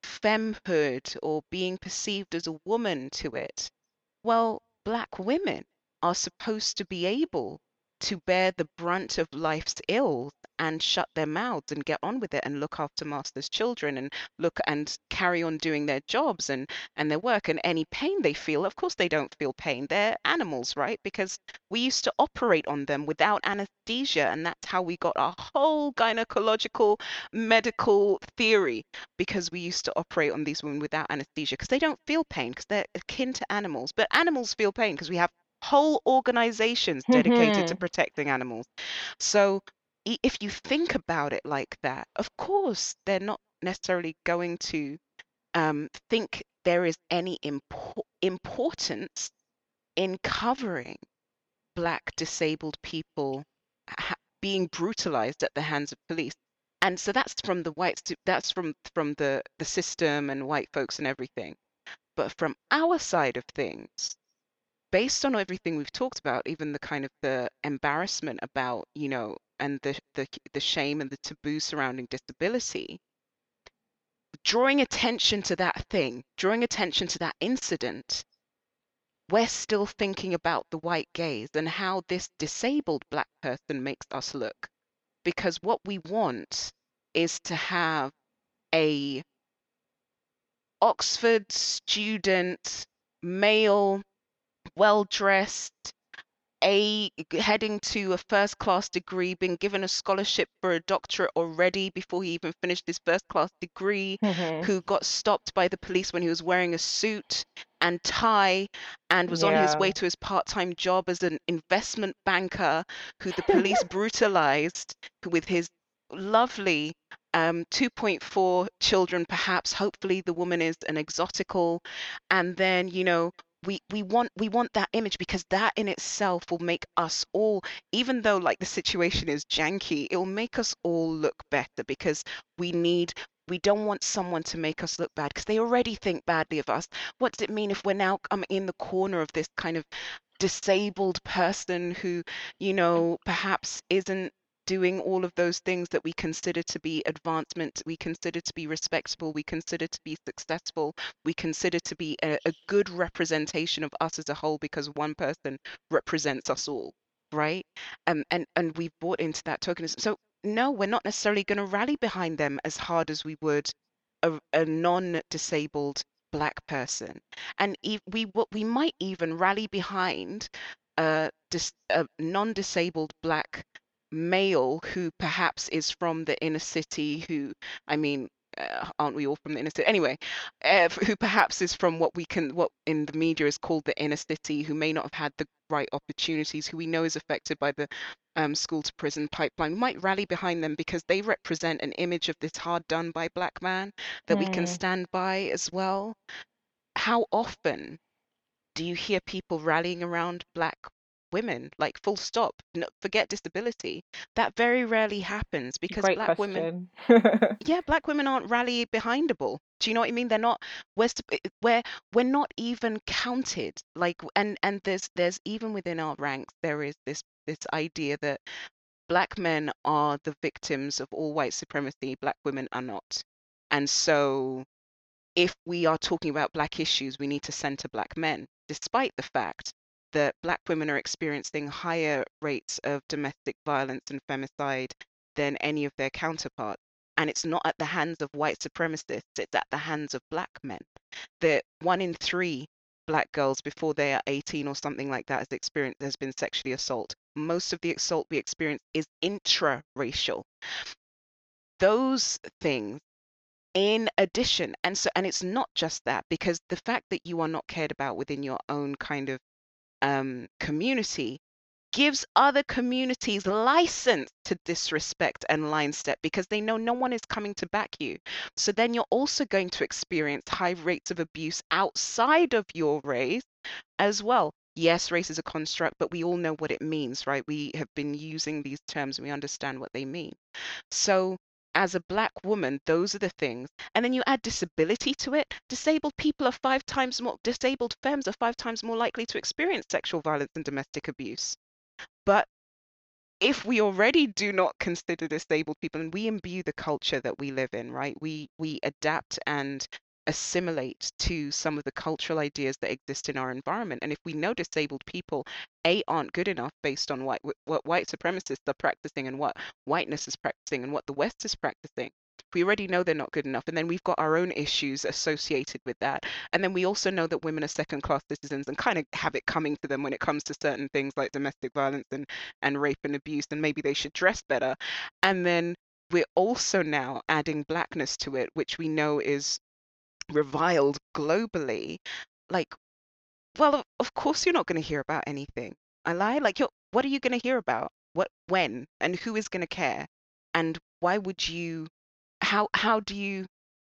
femhood or being perceived as a woman to it. Well, black women are supposed to be able to bear the brunt of life's ills and shut their mouths and get on with it and look after master's children and look and carry on doing their jobs and and their work and any pain they feel of course they don't feel pain. They're animals right? Because we used to operate on them without anesthesia and that's how we got our whole gynecological medical theory because we used to operate on these women without anesthesia because they don't feel pain because they're akin to animals. But animals feel pain because we have whole organizations dedicated to protecting animals. So i- if you think about it like that, of course they're not necessarily going to um, think there is any impor- importance in covering black disabled people ha- being brutalized at the hands of police. and so that's from the whites to, that's from from the the system and white folks and everything. But from our side of things based on everything we've talked about even the kind of the embarrassment about you know and the the, the shame and the taboo surrounding disability drawing attention to that thing drawing attention to that incident we're still thinking about the white gaze and how this disabled black person makes us look. Because what we want is to have a Oxford student, male, well dressed, a heading to a first class degree, been given a scholarship for a doctorate already before he even finished his first class degree, Mhm. who got stopped by the police when he was wearing a suit and tie and was on his Yeah. way to his part-time job as an investment banker who the police brutalized with his lovely um 2.4 children perhaps hopefully the woman is an exotical and then you know we we want we want that image because that in itself will make us all even though like the situation is janky it will make us all look better because we need we don't want someone to make us look bad because they already think badly of us. What does it mean if we're now um, in the corner of this kind of disabled person who you know perhaps isn't doing all of those things that we consider to be advancement we consider to be respectable we consider to be successful we consider to be a, a good representation of us as a whole because one person represents us all right? Um, and and we've bought into that tokenism. So no we're not necessarily going to rally behind them as hard as we would a, a non-disabled black person. And e- we what we might even rally behind a, dis, a non-disabled black male who perhaps is from the inner city who i mean uh, aren't we all from the inner city anyway uh, who perhaps is from what we can what in the media is called the inner city who may not have had the right opportunities who we know is affected by the um, school to prison pipeline we might rally behind them because they represent an image of this hard done by black man that we can Mm. stand by as well how often do you hear people rallying around black women like full stop no, forget disability. That very rarely happens because Great black women yeah black women aren't rally behindable. Do you know what i mean? They're not we're eh, we're we're not even counted like and and there's there's even within our ranks there is this this idea that black men are the victims of all white supremacy black women are not. And so if we are talking about black issues we need to center black men despite the fact that black women are experiencing higher rates of domestic violence and femicide than any of their counterparts and it's not at the hands of white supremacists it's at the hands of black men. That one in three black girls before they are 18 or something like that has experienced has been sexually assault most of the assault we experience is intra-racial. Those things in addition and so and it's not just that because the fact that you are not cared about within your own kind of um community gives other communities license to disrespect and line step because they know no one is coming to back you. So then you're also going to experience high rates of abuse outside of your race as well. Yes, race is a construct, but we all know what it means, right? We have been using these terms and we understand what they mean. So as a black woman, those are the things. And then you add disability to it. Disabled people are five times more, disabled femmes are five times more likely to experience sexual violence and domestic abuse. But if we already do not consider disabled people and we imbue the culture that we live in, right? We we adapt and assimilate to some of the cultural ideas that exist in our environment. And if we know disabled people, A, aren't good enough based on what, what white supremacists are practicing and what whiteness is practicing and what the West is practicing, we already know they're not good enough. And then we've got our own issues associated with that. And then we also know that women are second class citizens and kind of have it coming to them when it comes to certain things like domestic violence and, and rape and abuse. And maybe they should dress better. And then we're also now adding blackness to it, which we know is reviled globally. Like, well, of, course you're not going to hear about anything. I lie. Like, you're, what are you going to hear about? What, when, and who is going to care? And why would you? How how do you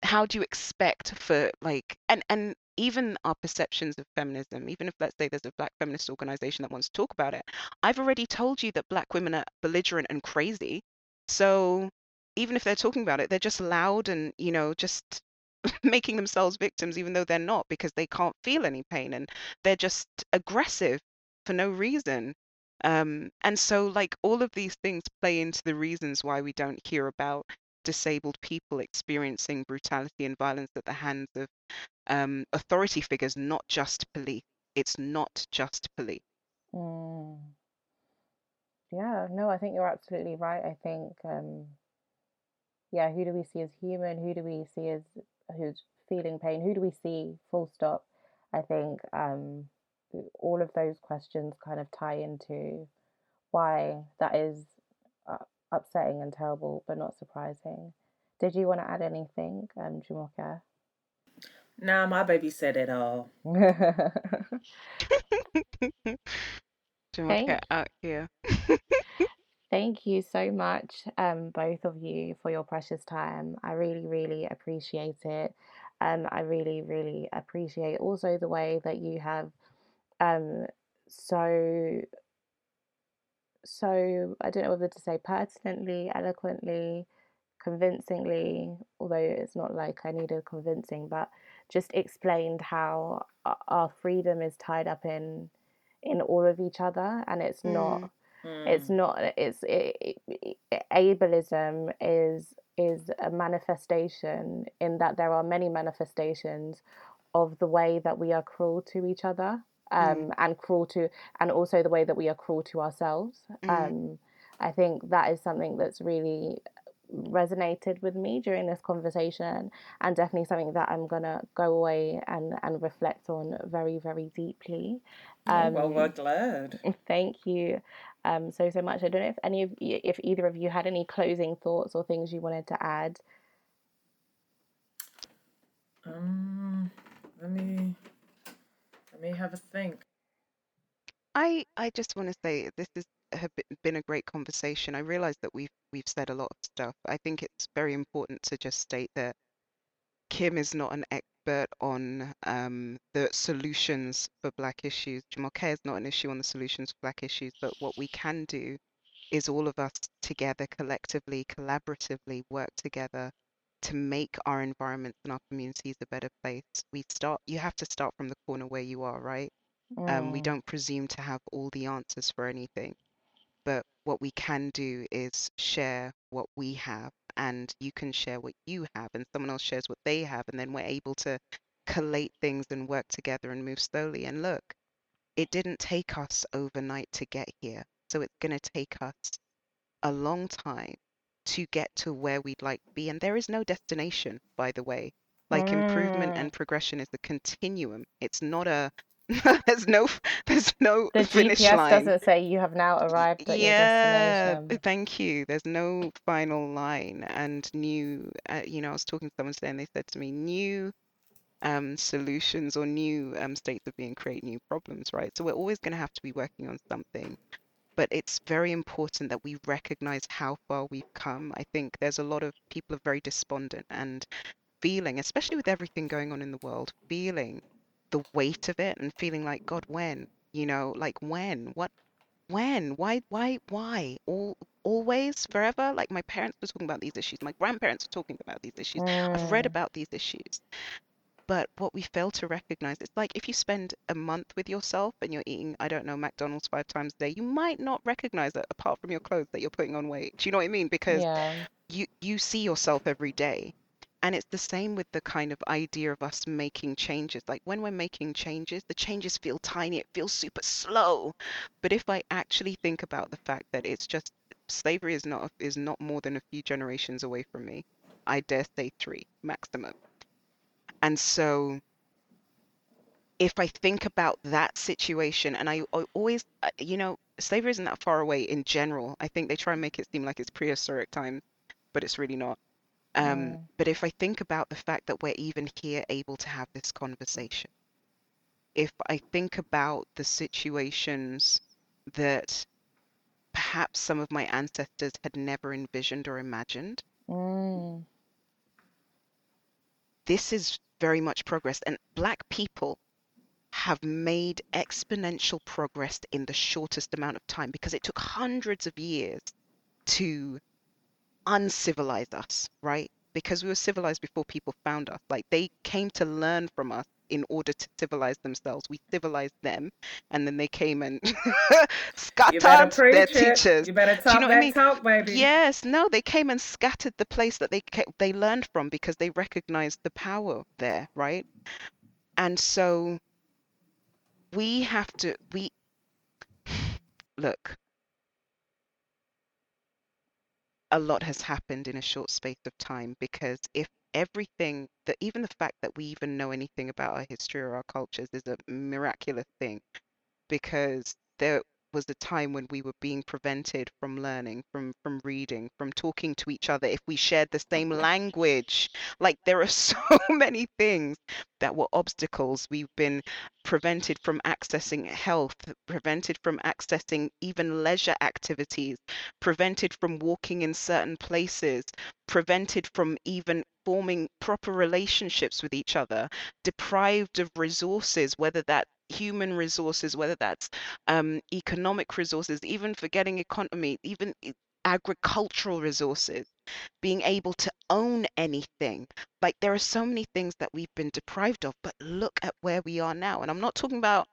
how do you expect for like and and even our perceptions of feminism, even if let's say there's a black feminist organization that wants to talk about it, I've already told you that black women are belligerent and crazy. So even if they're talking about it, they're just loud and, you know, just making themselves victims, even though they're not, because they can't feel any pain and they're just aggressive for no reason. Um, and so, like, all of these things play into the reasons why we don't hear about disabled people experiencing brutality and violence at the hands of um, authority figures, not just police. It's not just police. Mm. Yeah, no, I think you're absolutely right. I think, um, yeah, who do we see as human? Who do we see as who's feeling pain? Who do we see? Full stop. I think um, all of those questions kind of tie into why that is uh, upsetting and terrible, but not surprising. Did you want to add anything, um, Jumoke? Nah, my baby said it all. Jumoke out here. Thank you so much, um, both of you, for your precious time. I really, really appreciate it. Um, I really, really appreciate also the way that you have um, so, so, I don't know whether to say pertinently, eloquently, convincingly, although it's not like I needed convincing, but just explained how our freedom is tied up in in all of each other and it's not Mm, it's Mm. not it's it, ableism is is a manifestation in that there are many manifestations of the way that we are cruel to each other mm, um and cruel to and also the way that we are cruel to ourselves. Mm, um i think that is something that's really resonated with me during this conversation and definitely something that i'm gonna go away and and reflect on very very deeply. Oh, well, we're um glad. Thank you um, so so much. I don't know if any of you, if either of you had any closing thoughts or things you wanted to add. Um, let me let me have a think. I I just want to say this has have been a great conversation. I realize that we've we've said a lot of stuff. I think it's very important to just state that Kim is not an expert on um, the solutions for Black issues. Jamal Jumoke is not an issue on the solutions for Black issues, but what we can do is all of us together, collectively, collaboratively work together to make our environments and our communities a better place. We start, you have to start from the corner where you are, right? Um, we Mm, don't presume to have all the answers for anything, but what we can do is share what we have, and you can share what you have, and someone else shares what they have, and then we're able to collate things and work together and move slowly. And look, it didn't take us overnight to get here, so it's going to take us a long time to get to where we'd like to be. And there is no destination, by the way. Like improvement mm. and progression is the continuum. It's not a there's no there's no The finish GPS line. doesn't say you have now arrived at your Yeah, destination. thank you. There's no final line and new uh, you know, I was talking to someone today and they said to me new um solutions or new um states of being create new problems, right? So we're always going to have to be working on something but it's very important that we recognize how far we've come. I think there's a lot of people are very despondent and feeling, especially with everything going on in the world, feeling the weight of it and feeling like, God, when? You know, like when? What? When? Why? Why? Why? All always forever like my parents were talking about these issues my grandparents were talking about these issues i've read Mm, about these issues but what we fail to recognize, it's like if you spend a month with yourself and you're eating, I don't know, McDonald's five times a day, you might not recognize that apart from your clothes that you're putting on weight. Do you know what I mean? Because yeah. you you see yourself every day. And it's the same with the kind of idea of us making changes. Like when we're making changes, the changes feel tiny, it feels super slow. But if I actually think about the fact that it's just slavery is not is not more than a few generations away from me. I dare say three maximum. And so if I think about that situation, and I, I always, uh, you know, slavery isn't that far away in general. I think they try and make it seem like it's prehistoric time, but it's really not. Um, Mm, but if I think about the fact that we're even here able to have this conversation, if I think about the situations that perhaps some of my ancestors had never envisioned or imagined, mm, this is very much progress. And Black people have made exponential progress in the shortest amount of time because it took hundreds of years to uncivilize us, right? Because we were civilized before people found us. Like they came to learn from us in order to civilize themselves. We civilized them, and then they came and scattered their teachers. You better talk you know that I mean? talk, baby. Yes, no, they came and scattered the place that they they learned from because they recognized the power there, right? And so we have to we look a lot has happened in a short space of time because if everything that even the fact that we even know anything about our history or our cultures is a miraculous thing because there was a time when we were being prevented from learning, from from reading, from talking to each other if we shared the same language. Like there are so many things that were obstacles. We've been prevented from accessing health, prevented from accessing even leisure activities, prevented from walking in certain places, prevented from even forming proper relationships with each other, deprived of resources, whether that human resources, whether that's um, economic resources, even forgetting economy, even agricultural resources, being able to own anything. Like there are so many things that we've been deprived of, but look at where we are now. And I'm not talking about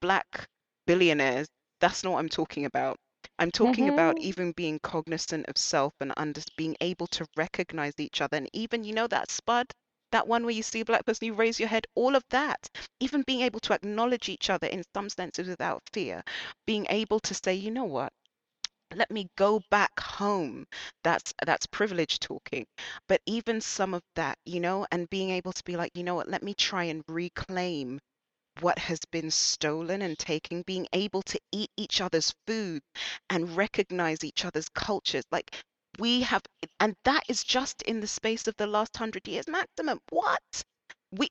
black billionaires. That's not what I'm talking about. I'm talking mm-hmm. about even being cognizant of self and under being able to recognize each other. And even, you know, that spud that one where you see a black person, you raise your head, all of that, even being able to acknowledge each other in some senses without fear, being able to say, you know what, let me go back home. That's that's privilege talking. But even some of that you know and being able to be like you know what? Let me try and reclaim what has been stolen and taken. Being able to eat each other's food and recognize each other's cultures. Like we have and that is just in the space of the last hundred years maximum. What? We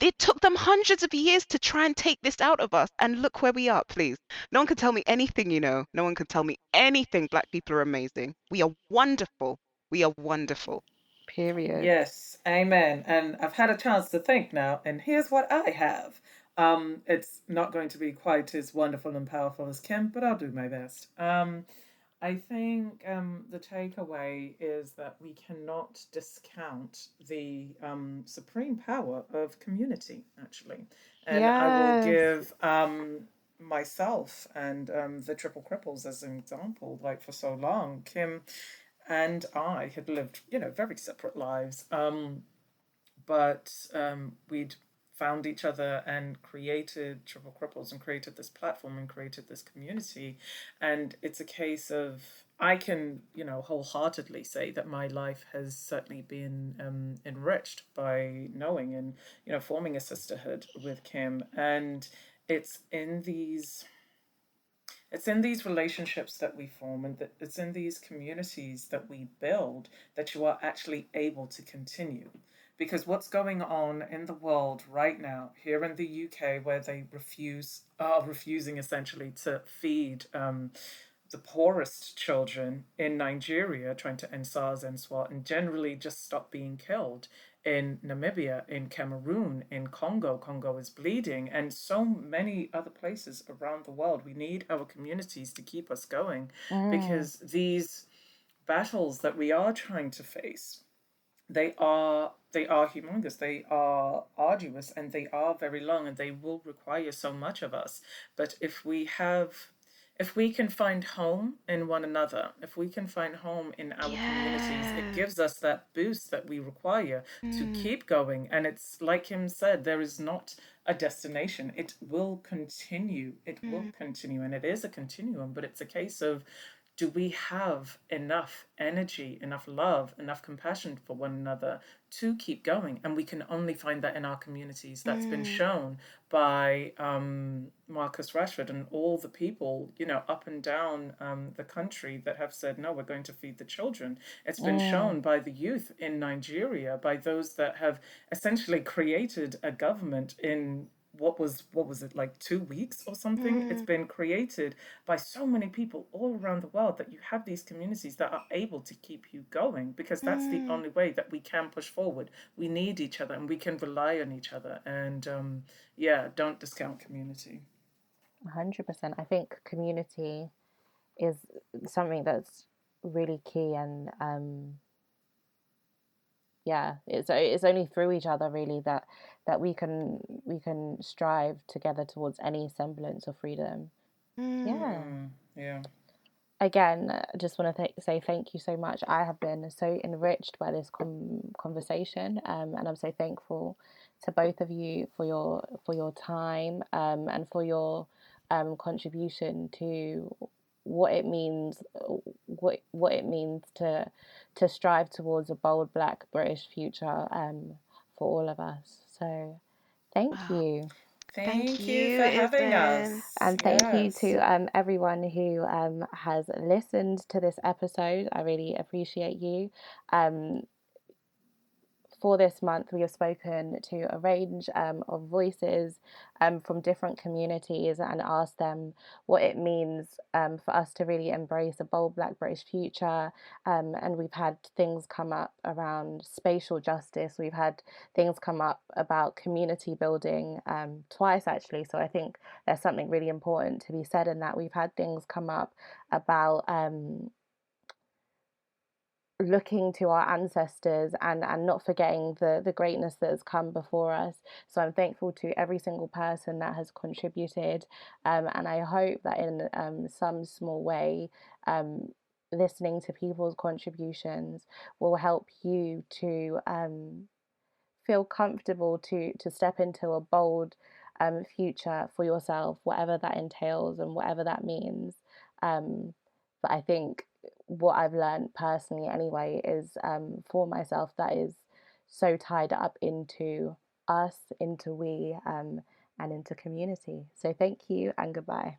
it took them hundreds of years to try and take this out of us and look where we are please. No one can tell me anything you know. No one can tell me anything. Black people are amazing. We are wonderful. We are wonderful. Period. Yes. Amen. And i've had a chance to think now and here's what i have. Um, it's not going to be quite as wonderful and powerful as kim but i'll do my best. Um, I think um, the takeaway is that we cannot discount the um, supreme power of community, actually. And yes. I will give um, myself and um, the Triple Cripples as an example. Like for so long, Kim and I had lived, you know, very separate lives. Um, but um, we'd found each other and created Triple Cripples and created this platform and created this community. And it's a case of I can, you know, wholeheartedly say that my life has certainly been um, enriched by knowing and, you know, forming a sisterhood with Kim. And it's in these it's in these relationships that we form and that it's in these communities that we build that you are actually able to continue because what's going on in the world right now here in the UK where they refuse are refusing essentially to feed um, the poorest children in Nigeria trying to end SARS and SWAT and generally just stop being killed in Namibia, in Cameroon, in Congo. Congo is bleeding, and so many other places around the world. We need our communities to keep us going mm. because these battles that we are trying to face they are they are humongous they are arduous and they are very long and they will require so much of us but if we have if we can find home in one another if we can find home in our yeah. communities it gives us that boost that we require mm. to keep going and it's like Kim said there is not a destination it will continue it mm. will continue and it is a continuum but it's a case of do we have enough energy, enough love, enough compassion for one another to keep going? And we can only find that in our communities. That's mm. been shown by um, Marcus Rashford and all the people, you know, up and down um, the country that have said, no, we're going to feed the children. It's been mm. shown by the youth in Nigeria, by those that have essentially created a government in what was what was it like two weeks or something mm. it's been created by so many people all around the world that you have these communities that are able to keep you going because that's mm. the only way that we can push forward we need each other and we can rely on each other and um, yeah don't discount community 100% i think community is something that's really key and um, yeah, it's it's only through each other really that that we can we can strive together towards any semblance of freedom. Mm. Yeah. Yeah. Again, I just want to th- say thank you so much. I have been so enriched by this com- conversation, um, and I'm so thankful to both of you for your for your time um, and for your um, contribution to what it means what what it means to to strive towards a bold black British future um, for all of us. So thank you. Thank, thank you, you for having us. And thank yes. you to um, everyone who um, has listened to this episode. I really appreciate you. Um, for this month, we have spoken to a range um, of voices um, from different communities and asked them what it means um, for us to really embrace a bold Black British future. Um, and we've had things come up around spatial justice, we've had things come up about community building um, twice actually. So I think there's something really important to be said in that. We've had things come up about um, looking to our ancestors and and not forgetting the the greatness that has come before us. So i'm thankful to every single person that has contributed um, and i hope that in um, some small way um, listening to people's contributions will help you to um, feel comfortable to to step into a bold um, future for yourself whatever that entails and whatever that means. Um, but i think what I've learned personally, anyway, is um, for myself that is so tied up into us, into we, um, and into community. So thank you and goodbye.